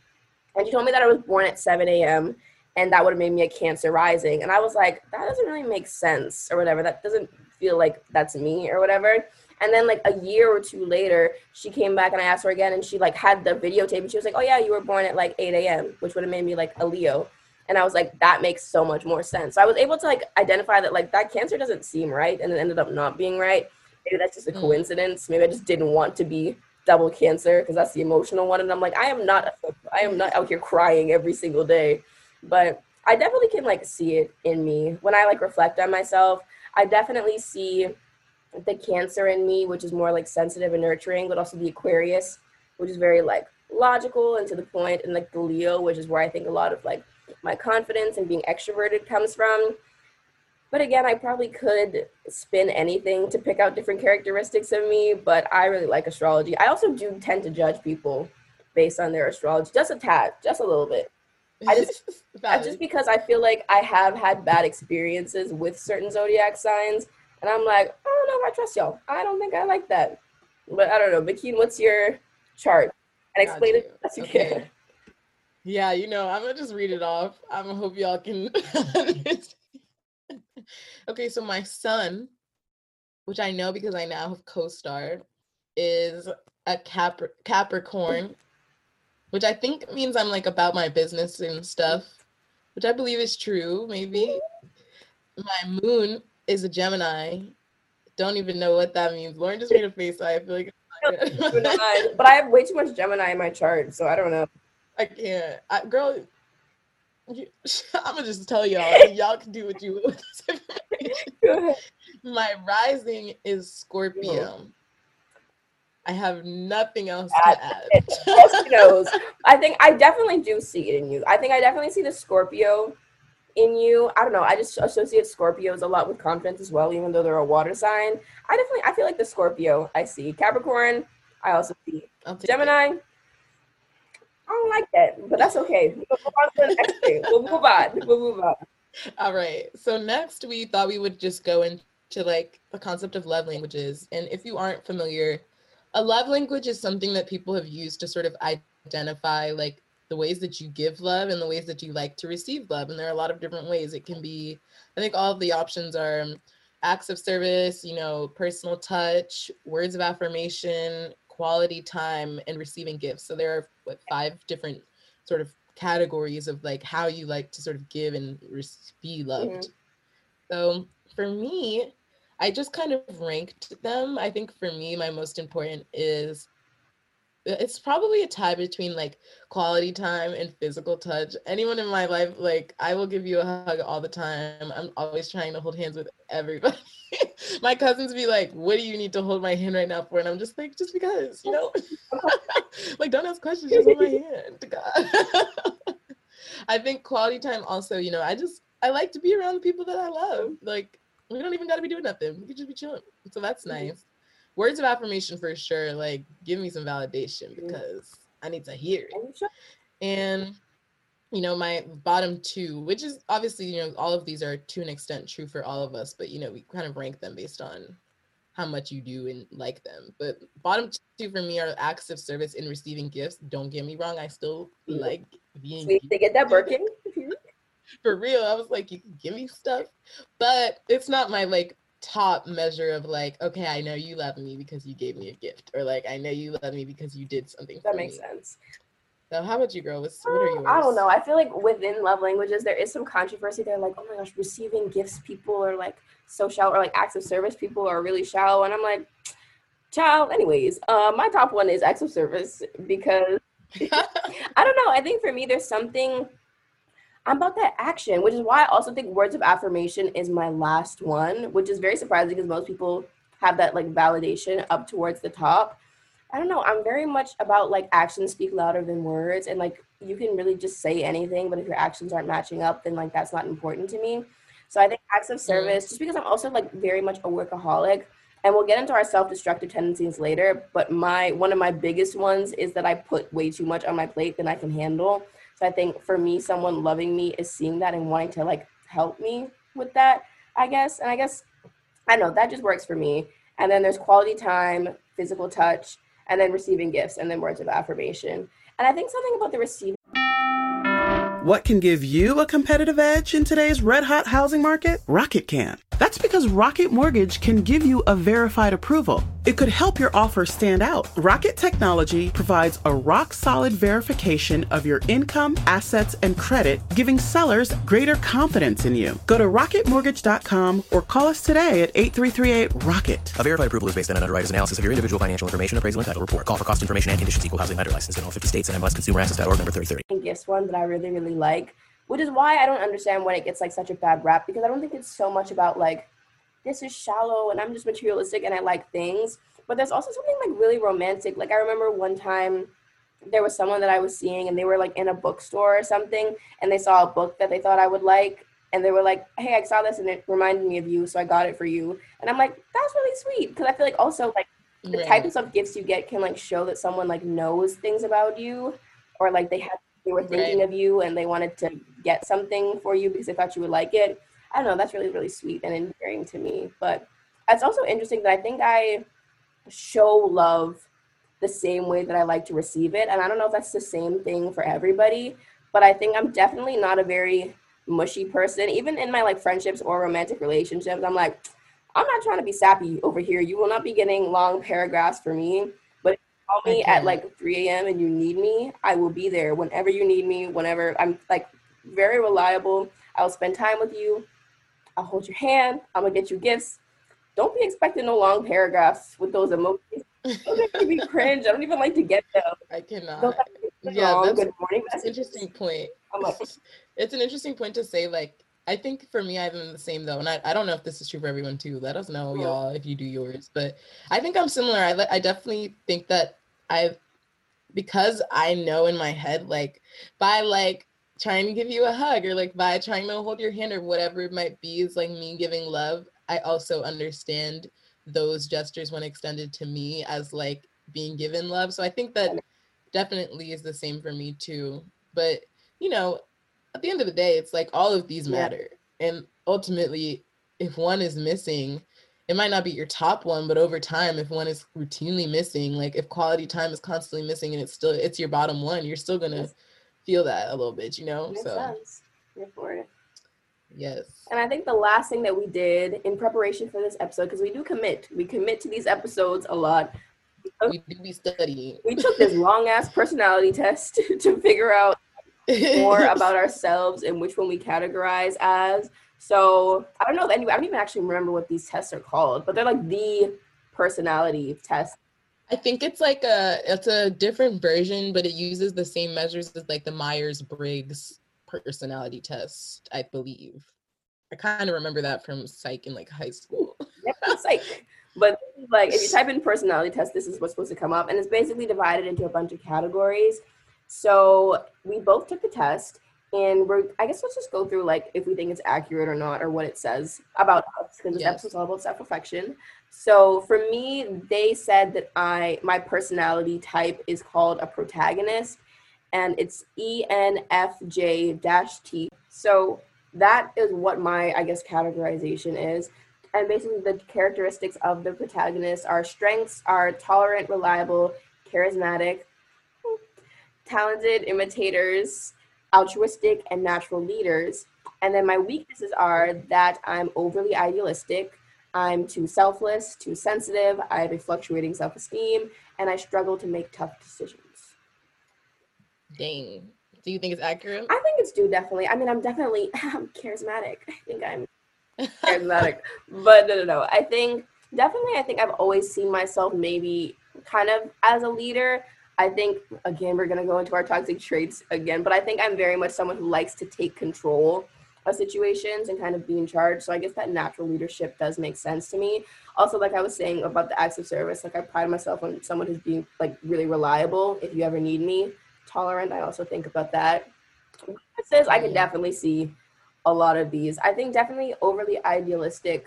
and she told me that I was born at 7 a.m. and that would have made me a Cancer rising, and I was like, that doesn't really make sense or whatever. That doesn't feel like that's me or whatever. And then like a year or two later, she came back and I asked her again, and she like had the videotape, and she was like, "Oh yeah, you were born at like 8 a.m., which would have made me like a Leo." and i was like that makes so much more sense so i was able to like identify that like that cancer doesn't seem right and it ended up not being right maybe that's just a mm. coincidence maybe i just didn't want to be double cancer because that's the emotional one and i'm like i am not i am not out here crying every single day but i definitely can like see it in me when i like reflect on myself i definitely see the cancer in me which is more like sensitive and nurturing but also the aquarius which is very like logical and to the point and like the leo which is where i think a lot of like my confidence and being extroverted comes from. But again, I probably could spin anything to pick out different characteristics of me, but I really like astrology. I also do tend to judge people based on their astrology, just a tad, just a little bit. I just, [LAUGHS] just because I feel like I have had bad experiences with certain zodiac signs. And I'm like, I don't know if I trust y'all. I don't think I like that. But I don't know. Bakeen, what's your chart? And explain it as you okay. can. Yeah, you know, I'm gonna just read it off. I'm gonna hope y'all can. [LAUGHS] okay, so my son, which I know because I now have co-starred, is a Cap- Capricorn, which I think means I'm like about my business and stuff, which I believe is true. Maybe my moon is a Gemini. Don't even know what that means. Lauren just made a face. So I feel like. [LAUGHS] but I have way too much Gemini in my chart, so I don't know. I can't, I, girl. You, [LAUGHS] I'm gonna just tell y'all. Y'all can do what you want [LAUGHS] My rising is Scorpio. I have nothing else to add. knows. [LAUGHS] I think I definitely do see it in you. I think I definitely see the Scorpio in you. I don't know. I just associate Scorpios a lot with confidence as well, even though they're a water sign. I definitely I feel like the Scorpio I see. Capricorn, I also see. Gemini. It. I don't like that, but that's okay. We'll move on to the next thing. We'll move on. All right. So next we thought we would just go into like the concept of love languages. And if you aren't familiar, a love language is something that people have used to sort of identify like the ways that you give love and the ways that you like to receive love. And there are a lot of different ways. It can be, I think all of the options are um, acts of service, you know, personal touch, words of affirmation, quality time, and receiving gifts. So there are what five different sort of categories of like how you like to sort of give and be loved. So for me, I just kind of ranked them. I think for me, my most important is it's probably a tie between like quality time and physical touch. Anyone in my life, like I will give you a hug all the time. I'm always trying to hold hands with everybody. [LAUGHS] my cousins be like, "What do you need to hold my hand right now for?" And I'm just like, "Just because, you know." [LAUGHS] like, don't ask questions. Just hold my hand. God. [LAUGHS] I think quality time also. You know, I just I like to be around the people that I love. Like, we don't even got to be doing nothing. We could just be chilling. So that's mm-hmm. nice words of affirmation for sure. Like, give me some validation mm. because I need to hear it. And you know, my bottom two, which is obviously, you know, all of these are to an extent true for all of us, but you know, we kind of rank them based on how much you do and like them. But bottom two for me are acts of service in receiving gifts. Don't get me wrong, I still mm. like being. Sweet. They get that working [LAUGHS] for real, I was like, you can give me stuff, but it's not my like top measure of like, okay, I know you love me because you gave me a gift, or like, I know you love me because you did something. That makes me. sense. So, how about you, girl? What's, what are yours? I don't know. I feel like within love languages, there is some controversy. They're like, oh my gosh, receiving gifts, people are like so shallow, or like acts of service, people are really shallow. And I'm like, child. Anyways, uh, my top one is acts of service because [LAUGHS] [LAUGHS] I don't know. I think for me, there's something I'm about that action, which is why I also think words of affirmation is my last one, which is very surprising because most people have that like validation up towards the top. I don't know. I'm very much about like actions speak louder than words, and like you can really just say anything, but if your actions aren't matching up, then like that's not important to me. So I think acts of service, mm. just because I'm also like very much a workaholic, and we'll get into our self-destructive tendencies later. But my one of my biggest ones is that I put way too much on my plate than I can handle. So I think for me, someone loving me is seeing that and wanting to like help me with that, I guess. And I guess, I know that just works for me. And then there's quality time, physical touch, and then receiving gifts, and then words of affirmation. And I think something about the receiving what can give you a competitive edge in today's red hot housing market? Rocket can. That's because Rocket Mortgage can give you a verified approval. It could help your offer stand out. Rocket Technology provides a rock solid verification of your income, assets, and credit, giving sellers greater confidence in you. Go to rocketmortgage.com or call us today at 8338 Rocket. A verified approval is based on an underwriter's analysis of your individual financial information, appraisal, and title report. Call for cost information and conditions equal housing lender license in all 50 states and MLSconsumeraccess.org number 3030. Gifts one that I really, really like, which is why I don't understand when it gets like such a bad rap because I don't think it's so much about like this is shallow and I'm just materialistic and I like things. But there's also something like really romantic. Like I remember one time there was someone that I was seeing and they were like in a bookstore or something and they saw a book that they thought I would like and they were like, "Hey, I saw this and it reminded me of you, so I got it for you." And I'm like, "That's really sweet," because I feel like also like the right. types of gifts you get can like show that someone like knows things about you or like they had they were thinking right. of you and they wanted to get something for you because they thought you would like it. I don't know. That's really really sweet and endearing to me. But it's also interesting that I think I show love the same way that I like to receive it. And I don't know if that's the same thing for everybody, but I think I'm definitely not a very mushy person. Even in my like friendships or romantic relationships, I'm like, I'm not trying to be sappy over here. You will not be getting long paragraphs for me. But if you call me at like 3 a.m. and you need me, I will be there whenever you need me, whenever I'm like very reliable. I'll spend time with you. I'll hold your hand. I'm gonna get you gifts. Don't be expecting no long paragraphs with those emojis. Those make me [LAUGHS] cringe. I don't even like to get them. I cannot. Yeah, that's, good morning. That's an interesting point. Like, [LAUGHS] it's an interesting point to say. Like, I think for me, I'm the same though, and I, I don't know if this is true for everyone too. Let us know, y'all, if you do yours. But I think I'm similar. I I definitely think that I've because I know in my head like by like trying to give you a hug or like by trying to hold your hand or whatever it might be is like me giving love I also understand those gestures when extended to me as like being given love. So I think that definitely is the same for me too. But you know, at the end of the day, it's like all of these matter. Yeah. And ultimately, if one is missing, it might not be your top one, but over time, if one is routinely missing, like if quality time is constantly missing and it's still it's your bottom one, you're still gonna yes. Feel that a little bit, you know? Makes so sense. For it. Yes. And I think the last thing that we did in preparation for this episode, because we do commit, we commit to these episodes a lot. We do be studying. We took this long ass personality test [LAUGHS] to figure out more [LAUGHS] about ourselves and which one we categorize as. So I don't know. if Anyway, I don't even actually remember what these tests are called, but they're like the personality test. I think it's like a it's a different version, but it uses the same measures as like the Myers Briggs personality test, I believe. I kind of remember that from psych in like high school. yeah, psych. But like if you type in personality test, this is what's supposed to come up. And it's basically divided into a bunch of categories. So we both took the test and we're I guess let's just go through like if we think it's accurate or not or what it says about us because this yes. episode's all about self-reflection. So for me, they said that I my personality type is called a protagonist and it's ENFJ-T. So that is what my, I guess, categorization is. And basically, the characteristics of the protagonist are strengths are tolerant, reliable, charismatic, talented imitators, altruistic, and natural leaders. And then my weaknesses are that I'm overly idealistic, I'm too selfless, too sensitive, I have a fluctuating self esteem, and I struggle to make tough decisions. Dang. Do you think it's accurate? I think it's due definitely. I mean, I'm definitely [LAUGHS] I'm charismatic. I think I'm [LAUGHS] charismatic. but no, no, no. I think definitely. I think I've always seen myself maybe kind of as a leader. I think again we're gonna go into our toxic traits again, but I think I'm very much someone who likes to take control situations and kind of be in charge. So I guess that natural leadership does make sense to me. Also, like I was saying about the acts of service, like I pride myself on someone who's being like really reliable if you ever need me tolerant. I also think about that. Says I can definitely see a lot of these. I think definitely overly idealistic.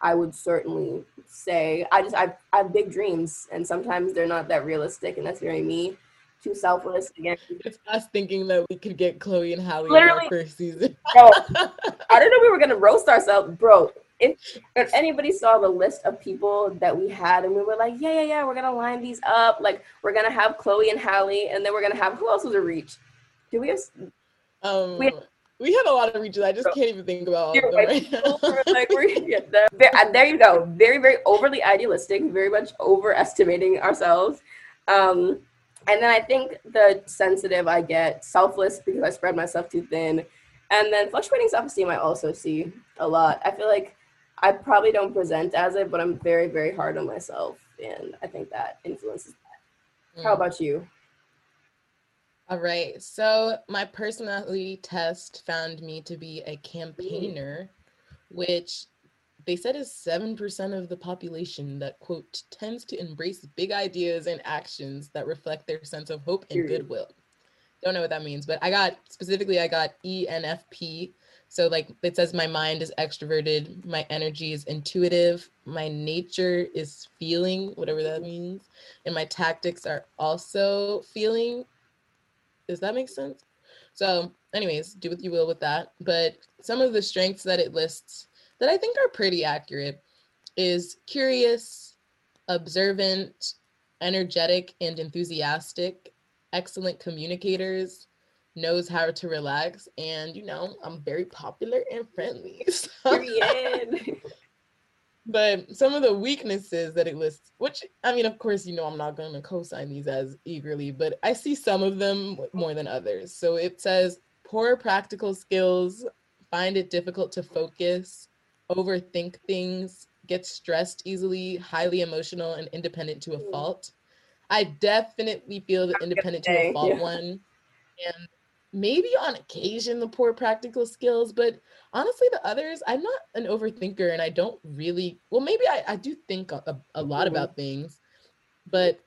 I would certainly say I just I, I have big dreams and sometimes they're not that realistic and that's very me. Too selfless again. [LAUGHS] It's us thinking that we could get Chloe and Halle Literally, in our first season. bro, [LAUGHS] I don't know we were gonna roast ourselves, bro. If, if anybody saw the list of people that we had and we were like, yeah, yeah, yeah, we're gonna line these up. Like we're gonna have Chloe and Halle, and then we're gonna have who else was a reach? Do we have? Um, we, have, we had a lot of reaches. I just can't even think about all of them right [LAUGHS] like, we're, there, there you go. Very, very overly idealistic. Very much overestimating ourselves. Um, and then I think the sensitive I get, selfless because I spread myself too thin, and then fluctuating self-esteem I also see a lot. I feel like I probably don't present as it, but I'm very, very hard on myself. And I think that influences that. Mm. How about you? All right. So my personality test found me to be a campaigner, which they said is 7% of the population that, quote, tends to embrace big ideas and actions that reflect their sense of hope and goodwill. Don't know what that means, but I got specifically, I got ENFP, so like it says my mind is extroverted, my energy is intuitive, my nature is feeling, whatever that means, and my tactics are also feeling. Does that make sense? So, anyways, do what you will with that. But some of the strengths that it lists that I think are pretty accurate is curious, observant, energetic, and enthusiastic, excellent communicators, knows how to relax, and you know, I'm very popular and friendly. [LAUGHS] So. but some of the weaknesses that it lists, which I mean, of course, you know, I'm not going to co-sign these as eagerly, but I see some of them more than others. So it says poor practical skills, find it difficult to focus, overthink things, get stressed easily, highly emotional, and independent to a mm. fault. I definitely feel the independent to a fault yeah. one. And maybe on occasion the poor practical skills, but honestly, the others, I'm not an overthinker and I don't really, well, maybe I, I do think a, a lot mm-hmm. about things, but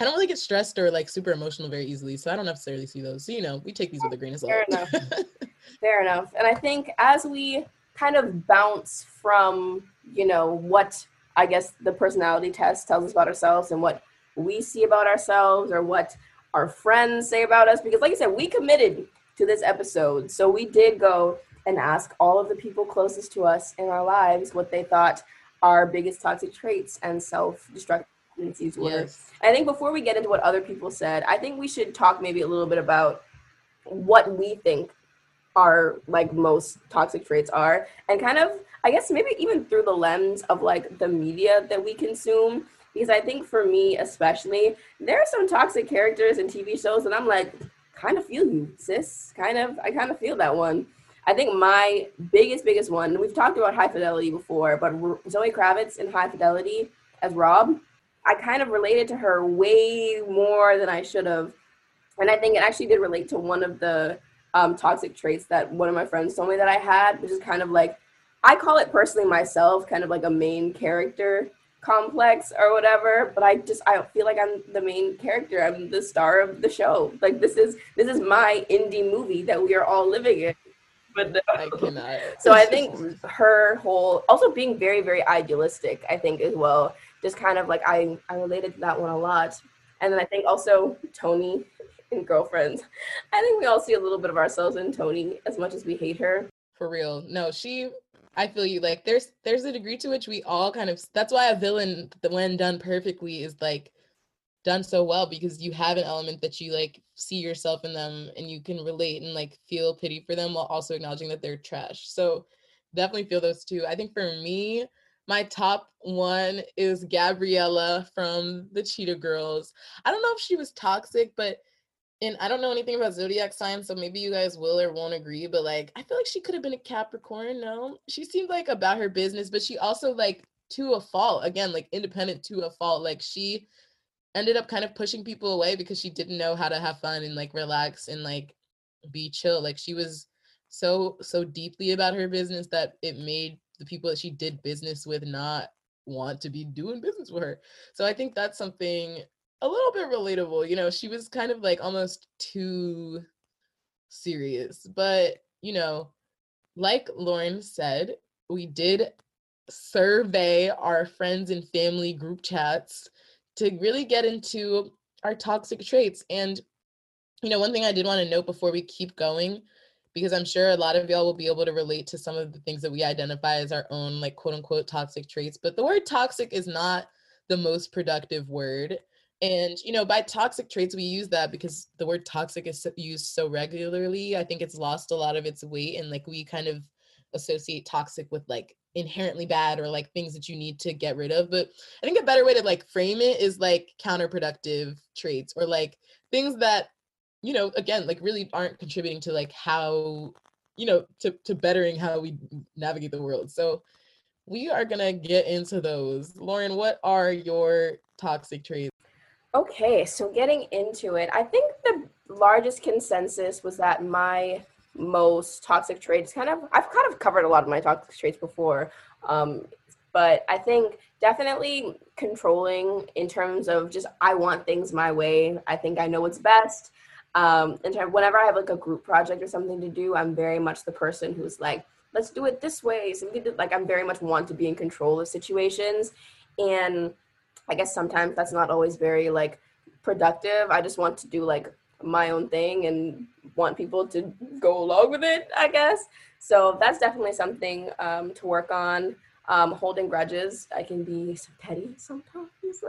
I don't really get stressed or like super emotional very easily. So I don't necessarily see those. So, you know, we take these with a grain of salt. Fair enough. [LAUGHS] Fair enough. And I think as we kind of bounce from, you know, what I guess the personality test tells us about ourselves and what we see about ourselves or what our friends say about us, because like I said, we committed to this episode. So we did go and ask all of the people closest to us in our lives what they thought our biggest toxic traits and self-destructive tendencies were. Yes. I think before we get into what other people said, I think we should talk maybe a little bit about what we think our like most toxic traits are. And kind of i guess maybe even through the lens of like the media that we consume. Because i think for me especially there are some toxic characters in tv shows and i'm like kind of feel you sis. Kind of i kind of feel that one. I think my biggest biggest one we've talked about high fidelity before but zoe kravitz in high fidelity as rob i kind of related to her way more than i should have. And i think it actually did relate to one of the um, toxic traits that one of my friends told me that I had, which is kind of like, I call it personally myself, kind of like a main character complex or whatever but i just i feel like i'm the main character. I'm the star of the show. Like this is this is my indie movie that we are all living in. But no. I cannot. [LAUGHS] so i think her whole also being very very idealistic i think as well. Just kind of like i i related to that one a lot. And then i think also toni and girlfriends. I think we all see a little bit of ourselves in Toni as much as we hate her. For real. No, she I feel you. Like there's there's a degree to which we all kind of that's why a villain when done perfectly is like done so well because you have an element that you like see yourself in them and you can relate and like feel pity for them while also acknowledging that they're trash. So definitely feel those two. I think for me, my top one is Galleria from the Cheetah Girls. I don't know if she was toxic, but and I don't know anything about zodiac signs, so maybe you guys will or won't agree, but like I feel like she could have been a Capricorn. No, she seemed like about her business, but she also like to a fault again, like independent to a fault. Like she ended up kind of pushing people away because she didn't know how to have fun and like relax and like be chill. Like she was so so deeply about her business that it made the people that she did business with not want to be doing business with her. So I think that's something a little bit relatable. You know, she was kind of like almost too serious. But, you know, like Lauren said, we did survey our friends and family group chats to really get into our toxic traits. And, you know, one thing I did want to note before we keep going, because I'm sure a lot of y'all will be able to relate to some of the things that we identify as our own, like quote unquote, toxic traits. But the word toxic is not the most productive word. And you know, by toxic traits, we use that because the word toxic is used so regularly. I think it's lost a lot of its weight, and like we kind of associate toxic with like inherently bad or like things that you need to get rid of. But I think a better way to like frame it is like counterproductive traits or like things that you know again like really aren't contributing to like how you know to to bettering how we navigate the world. So we are gonna get into those. Lauren, what are your toxic traits? Okay, so getting into it, I think the largest consensus was that my most toxic traits kind of I've kind of covered a lot of my toxic traits before. Um, but I think definitely controlling in terms of just I want things my way. I think I know what's best. Um, terms whenever I have like a group project or something to do, I'm very much the person who's like, let's do it this way. So like I'm very much want to be in control of situations. And I guess sometimes that's not always very like productive. I just want to do like my own thing and want people to go along with it, I guess. So that's definitely something um, to work on. um, holding grudges. I can be petty sometimes.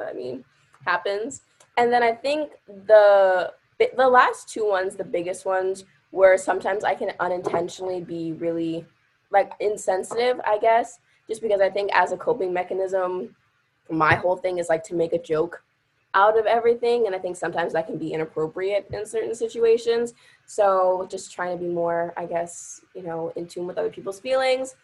I mean, happens. And then I think the the last two ones, the biggest ones, where sometimes I can unintentionally be really like insensitive, I guess, just because I think as a coping mechanism, my whole thing is like to make a joke out of everything. And I think sometimes that can be inappropriate in certain situations. So just trying to be more, I guess, you know, in tune with other people's feelings.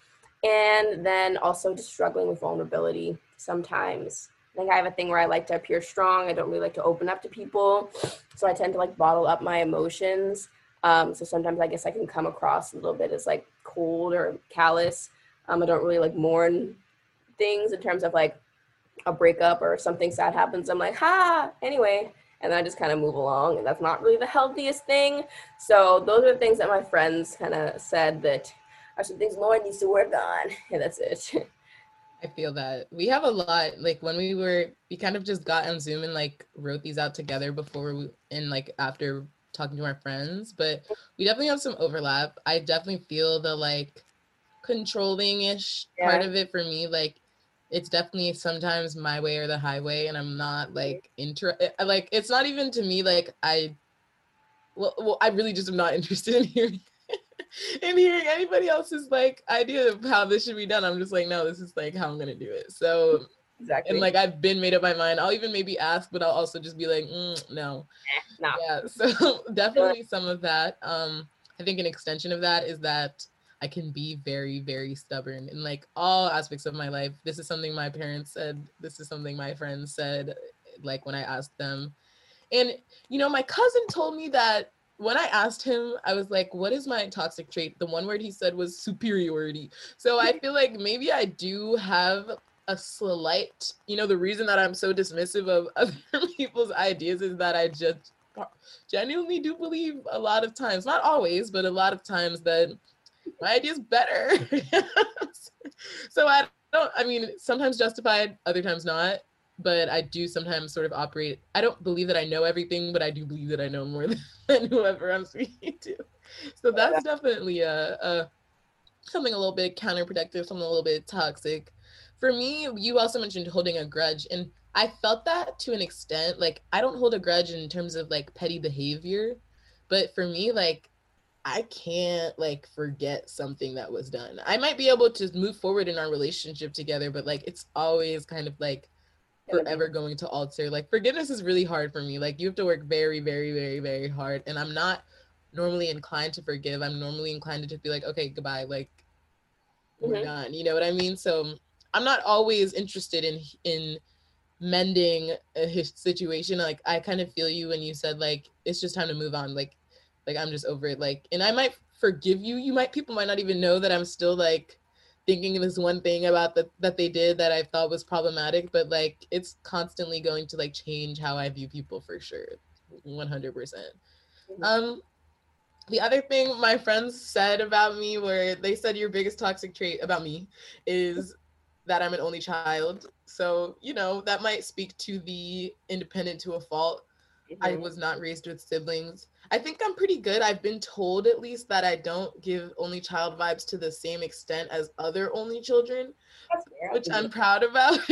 And then also just struggling with vulnerability sometimes. I think I have a thing where I like to appear strong. I don't really like to open up to people. So I tend to like bottle up my emotions. Um, so sometimes I guess I can come across a little bit as like cold or callous. Um, I don't really like mourn things in terms of like a breakup or something sad happens. I'm like, ha, anyway. And then I just kind of move along. And that's not really the healthiest thing. So those are the things that my friends kind of said that are some things Lauren needs to work on. [LAUGHS] And that's it. I feel that we have a lot. Like when we were, we kind of just got on Zoom and like wrote these out together before we, and like after talking to our friends. But we definitely have some overlap. I definitely feel the like controlling ish yeah. part of it for me. Like it's definitely sometimes my way or the highway, and I'm not like inter eh, like it's not even to me like I. Well, well, I really just am not [LAUGHS] interested in hearing in hearing anybody else's like idea of how this should be done, I'm just like, no, this is like how I'm gonna do it. So exactly, and like I've been made up my mind. I'll even maybe ask, but I'll also just be like, mm, no, eh, no. Yeah. [LAUGHS] So definitely some of that. Um, I think an extension of that is that I can be very, very stubborn in like all aspects of my life. This is something my parents said. This is something my friends said. Like when I asked them, and you know, my cousin told me that when I asked him, I was like, what is my toxic trait? The one word he said was superiority. So I feel like maybe I do have a slight, you know, the reason that I'm so dismissive of [LAUGHS] other people's ideas is that I just genuinely do believe a lot of times, not always, but a lot of times that my idea is better. [LAUGHS] so I don't, I mean, sometimes justified, other times not but I do sometimes sort of operate. I don't believe that I know everything, but I do believe that I know more [LAUGHS] than whoever I'm speaking to. So that's definitely a, a something a little bit counterproductive, something a little bit toxic. For me, you also mentioned holding a grudge, and I felt that to an extent. Like I don't hold a grudge in terms of like petty behavior, but for me, like I can't like forget something that was done. I might be able to move forward in our relationship together, but like it's always kind of like forever going to alter. Like forgiveness is really hard for me. Like you have to work very, very, very, very hard. And I'm not normally inclined to forgive. I'm normally inclined to just be like, okay, goodbye. Like mm-hmm. we're done. You know what I mean? So I'm not always interested in in mending a situation. Like I kind of feel you when you said like it's just time to move on. Like like I'm just over it. Like and I might forgive you. You might people might not even know that I'm still like thinking this one thing about that that they did that I thought was problematic, but like it's constantly going to like change how I view people for sure, one hundred percent. Mm-hmm. Um, the other thing my friends said about me, where they said your biggest toxic trait about me is that I'm an only child. So you know that might speak to the independent to a fault. Mm-hmm. I was not raised with siblings. I think I'm pretty good. I've been told at least that I don't give only child vibes to the same extent as other only children, which I'm [LAUGHS] proud about. [LAUGHS]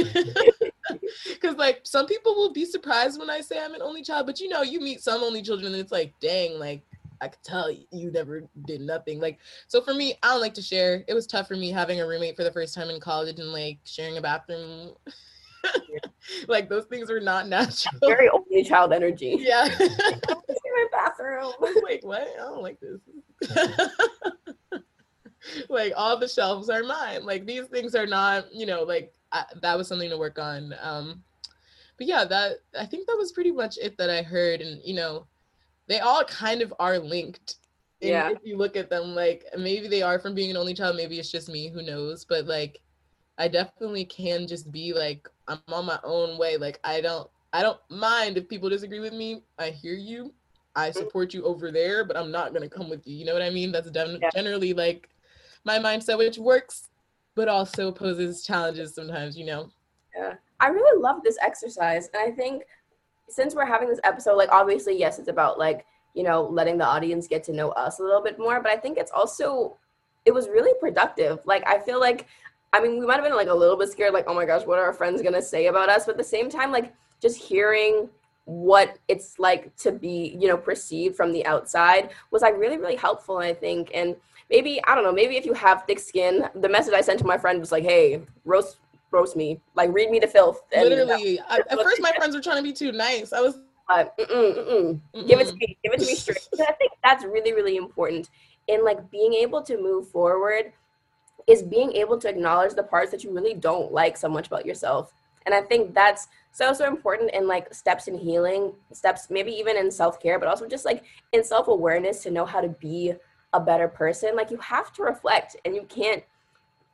Because like some people will be surprised when I say I'm an only child, but you know, you meet some only children and it's like, dang, like I could tell you never did nothing. Like, so for me, I don't like to share. It was tough for me having a roommate for the first time in college and like sharing a bathroom. [LAUGHS] like those things are not natural. Very only child energy. [LAUGHS] Yeah [LAUGHS] my bathroom. Wait, what? I don't like this. like all the shelves are mine. Like these things are not, you know, like I, that was something to work on. Um, but yeah, that I think that was pretty much it that I heard, and you know, they all kind of are linked. yeah. If you look at them, like maybe they are from being an only child, maybe it's just me, who knows? But like, I definitely can just be like I'm on my own way. Like I don't I don't mind if people disagree with me. I hear you. I mm-hmm. support you over there, but I'm not gonna come with you. You know what I mean? That's de- yeah. generally like my mindset, which works, but also poses challenges sometimes. You know? Yeah, I really love this exercise, and I think since we're having this episode, like obviously, yes, it's about like you know letting the audience get to know us a little bit more, but I think it's also it was really productive. Like I feel like I mean, we might have been like a little bit scared, like, oh my gosh, what are our friends gonna say about us? But at the same time, like just hearing what it's like to be, you know, perceived from the outside was like really, really helpful, I think. And maybe, I don't know, maybe if you have thick skin, the message I sent to my friend was like, hey, roast roast me, like read me to filth. And Literally, I, at first my friends were trying to be too nice. I was uh, mm-mm, mm-mm. Mm-mm. give it to me, give it to me [LAUGHS] straight. I think that's really, really important in like being able to move forward is being able to acknowledge the parts that you really don't like so much about yourself. And I think that's so so important in like steps in healing, steps maybe even in self-care, but also just like in self-awareness to know how to be a better person. Like you have to reflect and you can't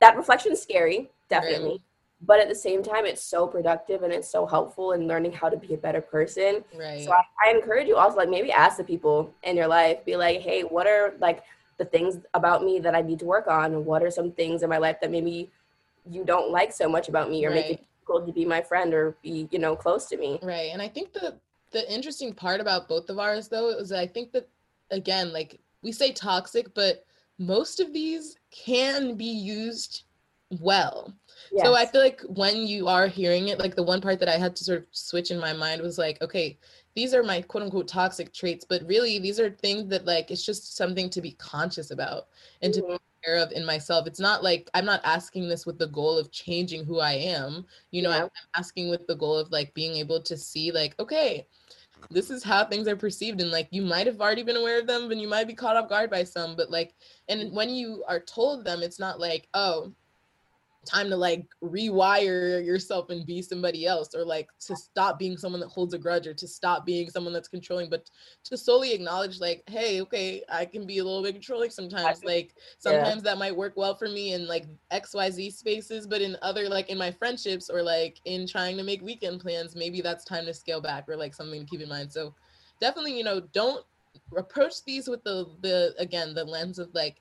that reflection is scary, definitely. Right. But at the same time, it's so productive and it's so helpful in learning how to be a better person. Right. So I, I encourage you also like maybe ask the people in your life, be like, hey, what are like the things about me that I need to work on? What are some things in my life that maybe you don't like so much about me or right. make it difficult to be my friend or be, you know, close to me? Right. And I think the the interesting part about both of ours though is that I think that again, like we say toxic, but most of these can be used well. Yes. So I feel like when you are hearing it, like the one part that I had to sort of switch in my mind was like, okay, these are my quote unquote toxic traits, but really these are things that like it's just something to be conscious about and mm-hmm. to be mm-hmm. aware of in myself. It's not like I'm not asking this with the goal of changing who I am. You know, yeah. I'm asking with the goal of like being able to see like, okay, this is how things are perceived and like you might have already been aware of them and you might be caught off guard by some but like and when you are told them it's not like oh time to like rewire yourself and be somebody else or like to stop being someone that holds a grudge or to stop being someone that's controlling but to solely acknowledge like hey okay i can be a little bit controlling sometimes like sometimes yeah. that might work well for me in like xyz spaces but in other like in my friendships or like in trying to make weekend plans maybe that's time to scale back or like something to keep in mind so definitely you know don't approach these with the the again the lens of like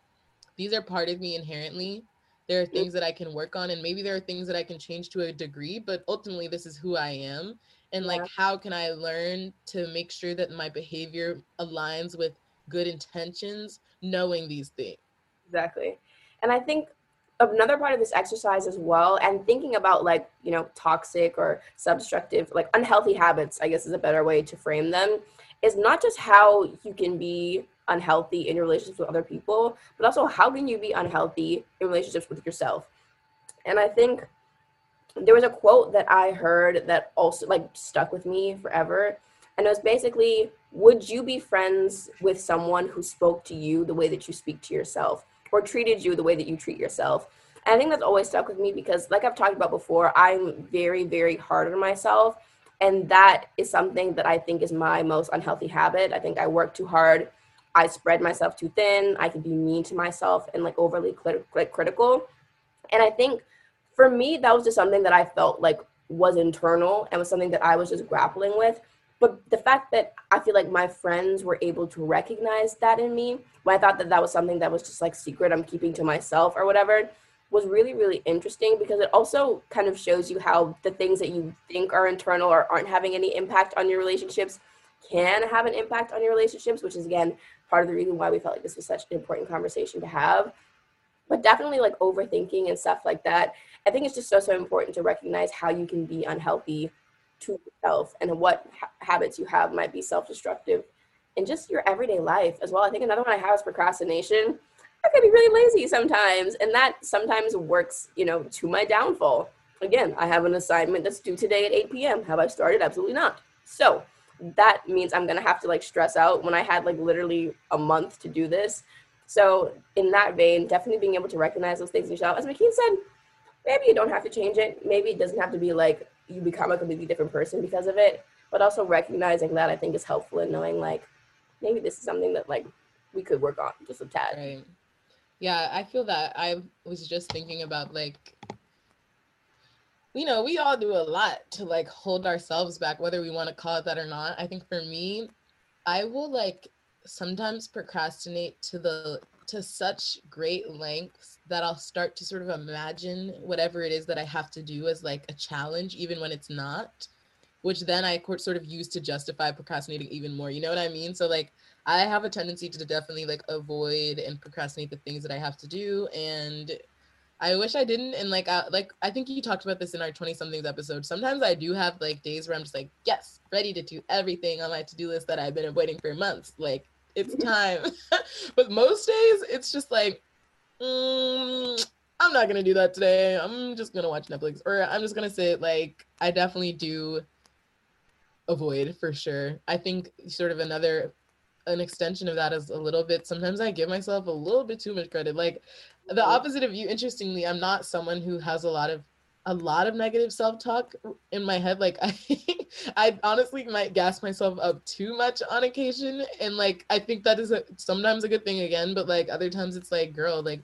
these are part of me inherently there are things that I can work on, and maybe there are things that I can change to a degree, but ultimately, this is who I am. And like, how can I learn to make sure that my behavior aligns with good intentions, knowing these things? Exactly. And I think another part of this exercise as well and thinking about like you know toxic or substructive like unhealthy habits i guess is a better way to frame them is not just how you can be unhealthy in your relationships with other people, but also how can you be unhealthy in relationships with yourself? And I think there was a quote that I heard that also like stuck with me forever. And it was basically, would you be friends with someone who spoke to you the way that you speak to yourself or treated you the way that you treat yourself? And I think that's always stuck with me because, like I've talked about before, I'm very, very hard on myself. And that is something that I think is my most unhealthy habit. I think I work too hard I spread myself too thin. I can be mean to myself and like overly critical. And I think for me, that was just something that I felt like was internal and was something that I was just grappling with. But the fact that I feel like my friends were able to recognize that in me, when I thought that that was something that was just like secret I'm keeping to myself or whatever, was really, really interesting because it also kind of shows you how the things that you think are internal or aren't having any impact on your relationships can have an impact on your relationships, which is again part of the reason why we felt like this was such an important conversation to have. But definitely like overthinking and stuff like that. I think it's just so, so important to recognize how you can be unhealthy to yourself and what ha- habits you have might be self destructive in just your everyday life as well. I think another one I have is procrastination. I can be really lazy sometimes, and that sometimes works, you know, to my downfall. Again, I have an assignment that's due today at 8 p.m. Have I started? Absolutely not. So, that means I'm gonna have to like stress out when I had like literally a month to do this. So in that vein, definitely being able to recognize those things yourself. As McKean said, maybe you don't have to change it. Maybe it doesn't have to be like you become a completely different person because of it. But also recognizing that I think is helpful in knowing like maybe this is something that like we could work on just a tad. Right. Yeah, I feel that. I was just thinking about like you know, we all do a lot to like hold ourselves back, whether we want to call it that or not. I think for me, I will like sometimes procrastinate to the to such great lengths that I'll start to sort of imagine whatever it is that I have to do as like a challenge, even when it's not, which then I sort of use to justify procrastinating even more. You know what I mean? So like I have a tendency to definitely like avoid and procrastinate the things that I have to do. And I wish I didn't. And like, I, like I think you talked about this in our 20 somethings episode. Sometimes I do have like days where I'm just like, yes, ready to do everything on my to do list that I've been avoiding for months. Like, it's [LAUGHS] time. [LAUGHS] but most days, it's just like, mm, I'm not gonna do that today. I'm just gonna watch Netflix, or I'm just gonna sit. Like, I definitely do avoid for sure. I think sort of another an extension of that is a little bit sometimes I give myself a little bit too much credit. Like the opposite of you, interestingly, I'm not someone who has a lot of a lot of negative self-talk in my head. Like [LAUGHS] I I honestly might gas myself up too much on occasion. And like I think that is a, sometimes a good thing again, but like other times it's like, girl, like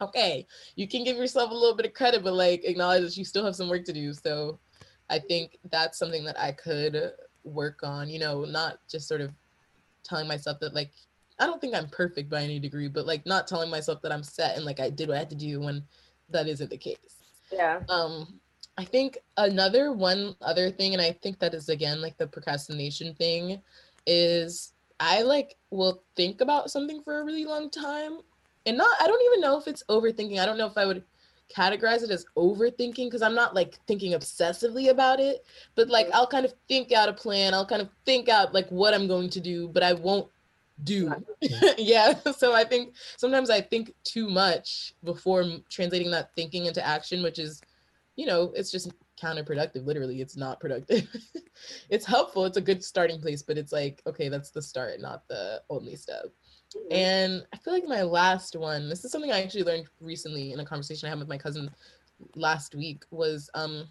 okay, you can give yourself a little bit of credit, but like acknowledge that you still have some work to do. So I think that's something that I could work on, you know, not just sort of telling myself that like I don't think I'm perfect by any degree, but like not telling myself that I'm set and like I did what I had to do when that isn't the case. Yeah. Um I think another one other thing and I think that is again like the procrastination thing is I like will think about something for a really long time and not I don't even know if it's overthinking. I don't know if I would categorize it as overthinking because I'm not like thinking obsessively about it, but like I'll kind of think out a plan. I'll kind of think out like what I'm going to do, but I won't do. [LAUGHS] yeah. [LAUGHS] So I think sometimes I think too much before translating that thinking into action, which is, you know, it's just counterproductive. Literally, it's not productive. [LAUGHS] it's helpful. It's a good starting place, but it's like, okay, that's the start, not the only step. Mm-hmm. And I feel like my last one, this is something I actually learned recently in a conversation I had with my cousin last week, was um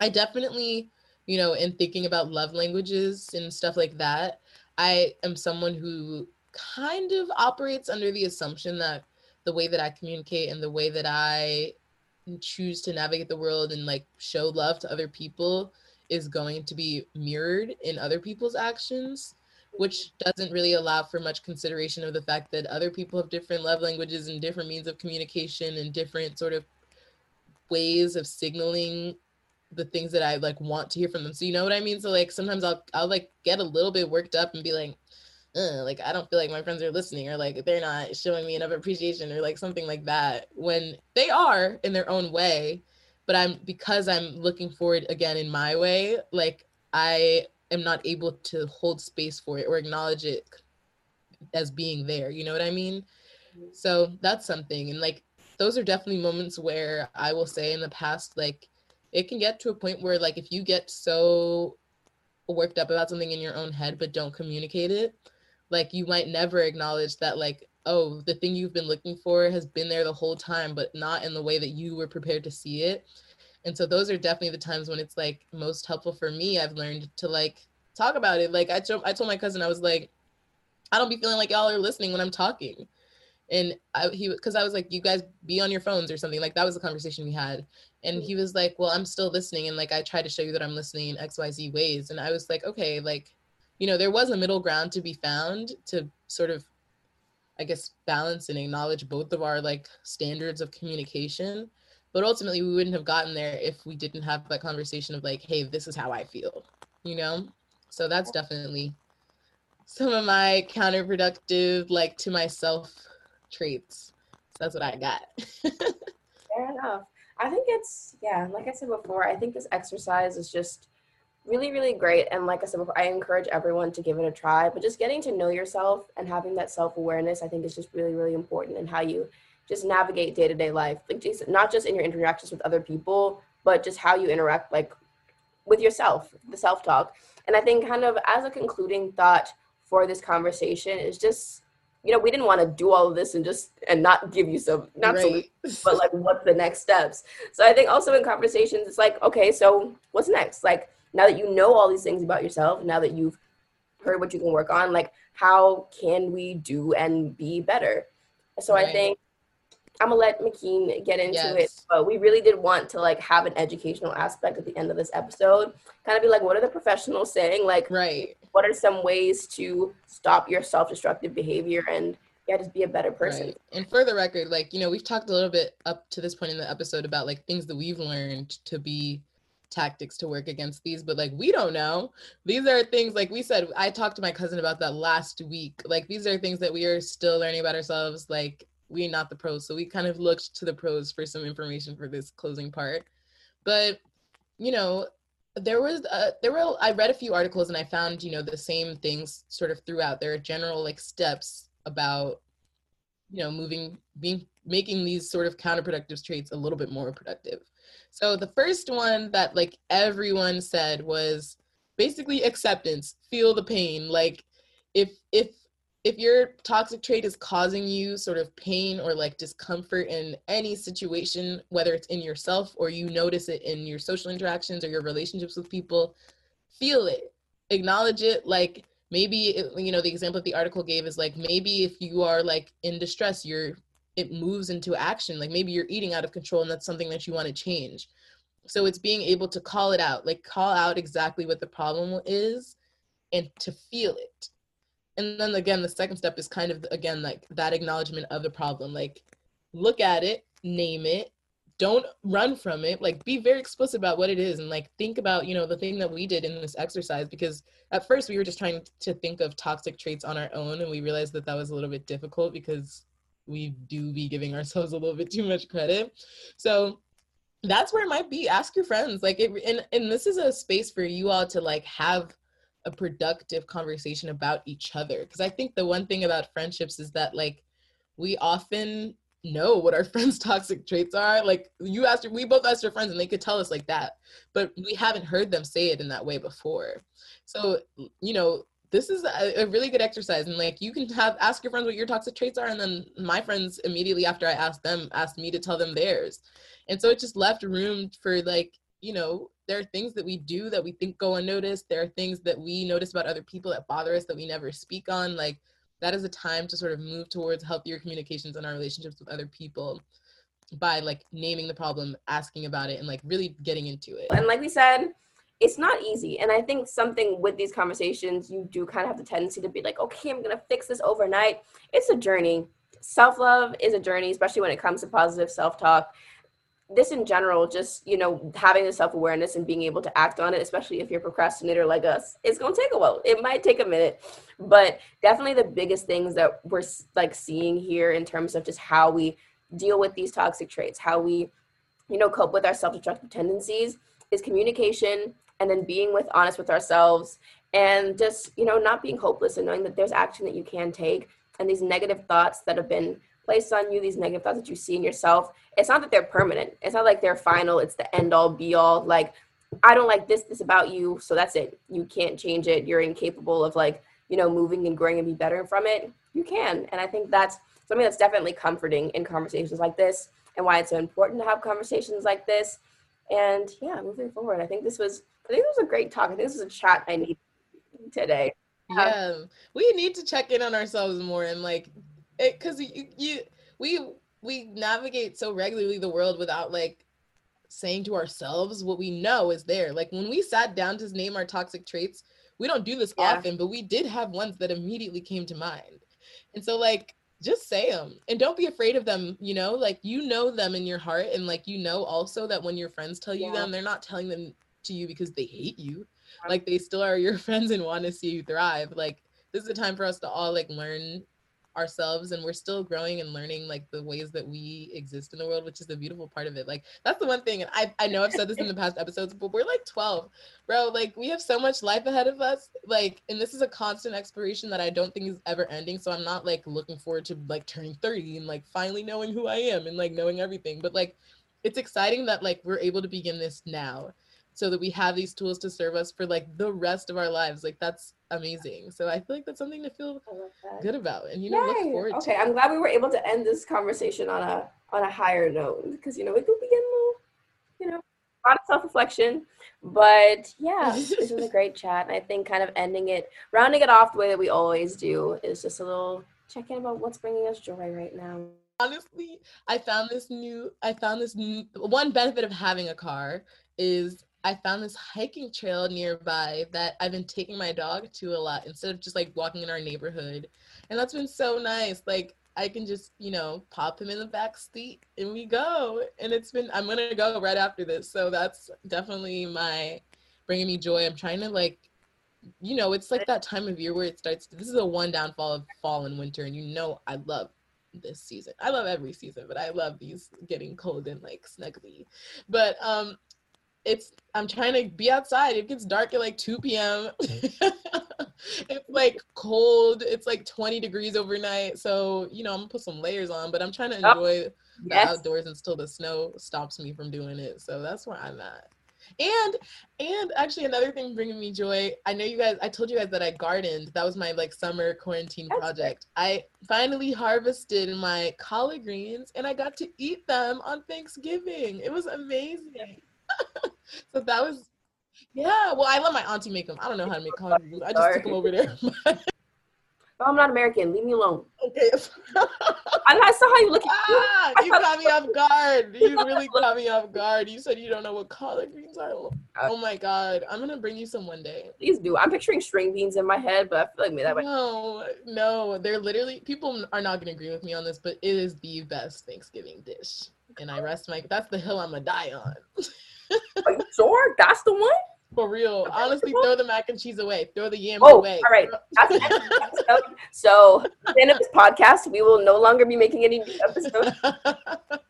I definitely, you know, in thinking about love languages and stuff like that, I am someone who kind of operates under the assumption that the way that I communicate and the way that I choose to navigate the world and like show love to other people is going to be mirrored in other people's actions which doesn't really allow for much consideration of the fact that other people have different love languages and different means of communication and different sort of ways of signaling the things that I like want to hear from them. So you know what I mean? So like sometimes I'll I'll like get a little bit worked up and be like, like I don't feel like my friends are listening or like they're not showing me enough appreciation or like something like that when they are in their own way. But I'm because I'm looking forward again in my way, like I am not able to hold space for it or acknowledge it as being there. You know what I mean? Mm-hmm. So that's something. And like those are definitely moments where I will say in the past, like it can get to a point where like if you get so worked up about something in your own head but don't communicate it, like you might never acknowledge that like oh the thing you've been looking for has been there the whole time but not in the way that you were prepared to see it and so those are definitely the times when it's like most helpful for me. I've learned to like talk about it. Like i told i told my cousin i was like i don't be feeling like y'all are listening when i'm talking. And I, he because i was like you guys be on your phones or something. Like that was the conversation we had. And he mm-hmm. was like well i'm still listening and like i try to show you that i'm listening in xyz ways. And i was like okay like you know there was a middle ground to be found to sort of i guess balance and acknowledge both of our like standards of communication but ultimately we wouldn't have gotten there if we didn't have that conversation of like hey this is how i feel you know? So that's definitely some of my counterproductive like to myself traits. So that's what i got. [LAUGHS] Fair enough. I think it's yeah like i said before i think this exercise is just really really great. And like i said before i encourage everyone to give it a try. But just getting to know yourself and having that self-awareness i think is just really really important in how you just navigate day-to-day life. Like just, not just in your interactions with other people but just how you interact like with yourself the self-talk. And i think kind of as a concluding thought for this conversation is just you know we didn't want to do all of this and just and not give you some not right. solutions [LAUGHS] but like what's the next steps. So i think also in conversations it's like okay so what's next? Like now that you know all these things about yourself now that you've heard what you can work on like how can we do and be better? So right. i think I'm gonna let McKeen get into yes. it, but we really did want to like have an educational aspect at the end of this episode. Kind of be like, what are the professionals saying? Like, right? What are some ways to stop your self-destructive behavior and yeah, just be a better person? Right. And for the record, like you know, we've talked a little bit up to this point in the episode about like things that we've learned to be tactics to work against these but like we don't know these are things like we said i talked to my cousin about that last week like these are things that we are still learning about ourselves like we not the pros, so we kind of looked to the pros for some information for this closing part. But you know, there was uh, there were I read a few articles and I found you know the same things sort of throughout. There are general like steps about you know moving being making these sort of counterproductive traits a little bit more productive. So the first one that like everyone said was basically acceptance. Feel the pain. Like if if if your toxic trait is causing you sort of pain or like discomfort in any situation, whether it's in yourself or you notice it in your social interactions or your relationships with people, feel it, acknowledge it. Like maybe, you know, the example that the article gave is like maybe if you are like in distress, you're, it moves into action. Like maybe you're eating out of control and that's something that you want to change. So it's being able to call it out, like call out exactly what the problem is and to feel it and then again the second step is kind of again like that acknowledgement of the problem. Like look at it name it don't run from it. Like be very explicit about what it is and like think about you know the thing that we did in this exercise because at first we were just trying to think of toxic traits on our own and we realized that that was a little bit difficult because we do be giving ourselves a little bit too much credit. So that's where it might be. Ask your friends. Like it and, and this is a space for you all to like have a productive conversation about each other because i think the one thing about friendships is that like we often know what our [LAUGHS] friends toxic traits are like you asked we both asked our friends and they could tell us like that but we haven't heard them say it in that way before. So you know this is a, a, really good exercise and like you can have ask your friends what your toxic traits are and then my friends immediately after i asked them asked me to tell them theirs. And so it just left room for like you know there are things that we do that we think go unnoticed. There are things that we notice about other people that bother us that we never speak on. Like that is a time to sort of move towards healthier communications in our relationships with other people by like naming the problem asking about it and like really getting into it. And like we said it's not easy. And i think something with these conversations you do kind of have the tendency to be like okay i'm gonna fix this overnight. It's a journey. Self-love is a journey especially when it comes to positive self-talk this in general, just you know, having the self awareness and being able to act on it, especially if you're a procrastinator like us, it's gonna take a while. It might take a minute, but definitely the biggest things that we're like seeing here in terms of just how we deal with these toxic traits, how we, you know, cope with our self destructive tendencies, is communication and then being with honest with ourselves and just you know not being hopeless and knowing that there's action that you can take and these negative thoughts that have been placed on you, these negative thoughts that you see in yourself, it's not that they're permanent. It's not like they're final. It's the end all be all. Like, I don't like this, this about you. So that's it. You can't change it. You're incapable of like, you know, moving and growing and be better from it. You can. And I think that's something that's definitely comforting in conversations like this and why it's so important to have conversations like this. And yeah, moving forward, I think this was, I think this was a great talk. I think this was a chat I need today. Yeah, um, we need to check in on ourselves more and like it because you, you we we navigate so regularly the world without like saying to ourselves what we know is there. Like when we sat down to name our toxic traits we don't do this yeah. often but we did have ones that immediately came to mind. And so like just say them and don't be afraid of them you know? Like you know them in your heart and like you know also that when your friends tell you yeah. them they're not telling them to you because they hate you. Like they still are your [LAUGHS] friends and want to see you thrive. Like this is a time for us to all like learn ourselves and we're still growing and learning like the ways that we exist in the world which is the beautiful part of it like that's the one thing and i, I know i've said this in the past episodes but we're like 12 bro like we have so much life ahead of us like and this is a constant exploration that i don't think is ever ending so i'm not like looking forward to like turning 30 and like finally knowing who i am and like knowing everything but like it's exciting that like we're able to begin this now so that we have these tools to serve us for like the rest of our lives like that's amazing. So I feel like that's something to feel good about and you know Yay. look forward okay, to. I'm glad we were able to end this conversation on a on a higher note because you know it could be a little, you know, a lot of self-reflection. But yeah, this was a [LAUGHS] great chat. And I think kind of ending it, rounding it off the way that we always do is just a little check in about what's bringing us joy right now. Honestly, I found this new I found this new one benefit of having a car is I found this hiking trail nearby that I've been taking my dog to a lot instead of just like walking in our neighborhood. And that's been so nice. Like I can just, you know, pop him in the back seat and we go. And it's been I'm going to go right after this. So that's definitely my bringing me joy. I'm trying to like you know, it's like that time of year where it starts this is a one downfall of fall and winter and you know I love this season. I love every season, but I love these getting cold and like snuggly. But um it's I'm trying to be outside. It gets dark at like 2 p.m. [LAUGHS] it's like cold. It's like 20 degrees overnight. So, you know, I'm gonna put some layers on, but I'm trying to oh, enjoy oh, the yes. outdoors until the snow stops me from doing it. So that's where I'm at. And and actually another thing bringing me joy. I know you guys. I told you guys that I gardened. That was my like summer quarantine That's project. Great. I finally harvested my collard greens and I got to eat them on Thanksgiving. It was amazing. [LAUGHS] so that was yeah. Well, I let my auntie make them. I don't know how to make collard greens. I just took them over there. [LAUGHS] Oh, I'm not American. Leave me alone. Okay. [LAUGHS] I, saw how you look. Ah, you caught me off guard. You really caught me off guard. You said you don't know what collard greens are. Uh, oh my god, I'm gonna bring you some one day. Please do. I'm picturing string beans in my head, but I feel like me that way. No, no, they're literally. People are not gonna agree with me on this, but it is the best Thanksgiving dish, and I rest my. That's the hill I'm gonna die on. Are you sure that's the one? For real. Honestly, throw the mac and cheese away. Throw the yams oh, away. All right. [LAUGHS] so, the end of this podcast, we will no longer be making any episodes. [LAUGHS]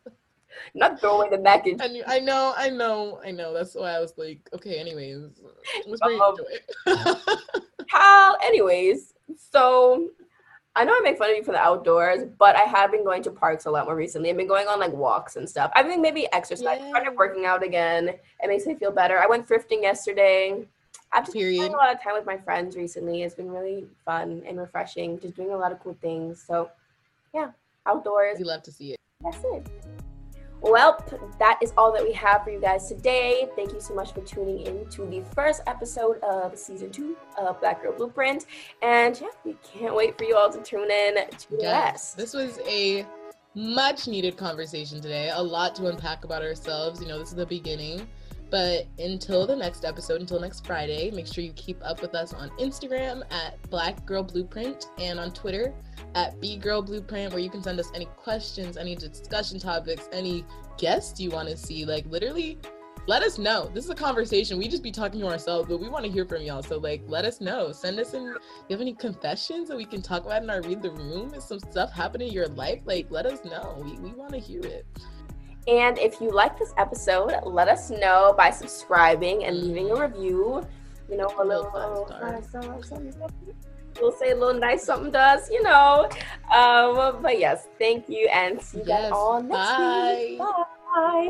Not throw away the mac and cheese. I know, I know, I know. That's why I was like, okay, anyways. Let's um, it. [LAUGHS] How, anyways, so I know I make fun of you for the outdoors, but I have been going to parks a lot more recently. I've been going on like walks and stuff. I think maybe exercise. Yeah. started working out again. It makes me feel better. I went thrifting yesterday. I've just Period. spent a lot of time with my friends recently. It's been really fun and refreshing. Just doing a lot of cool things. So, yeah, outdoors. We love to see it. That's it. Well, that is all that we have for you guys today. Thank you so much for tuning in to the first episode of season two of Black Girl Blueprint. And yeah, we can't wait for you all to tune in to yes, This was a much needed conversation today. A lot to unpack about ourselves. You know, this is the beginning. But until the next episode, until next Friday, make sure you keep up with us on Instagram at Black Girl Blueprint and on Twitter at B Girl Blueprint, where you can send us any questions, any discussion topics, any guests you want to see. Like literally, let us know. This is a conversation. We just be talking to ourselves, but we want to hear from y'all. So like, let us know. Send us in. You have any confessions that we can talk about in our read the room? Is some stuff happening in your life? Like, let us know. We we want to hear it. And if you like this episode, let us know by subscribing and leaving a review. You know, a little, little five star, we'll say a little nice something to us, you know. Um, but yes, thank you and see you yes, guys all next bye. week. Bye.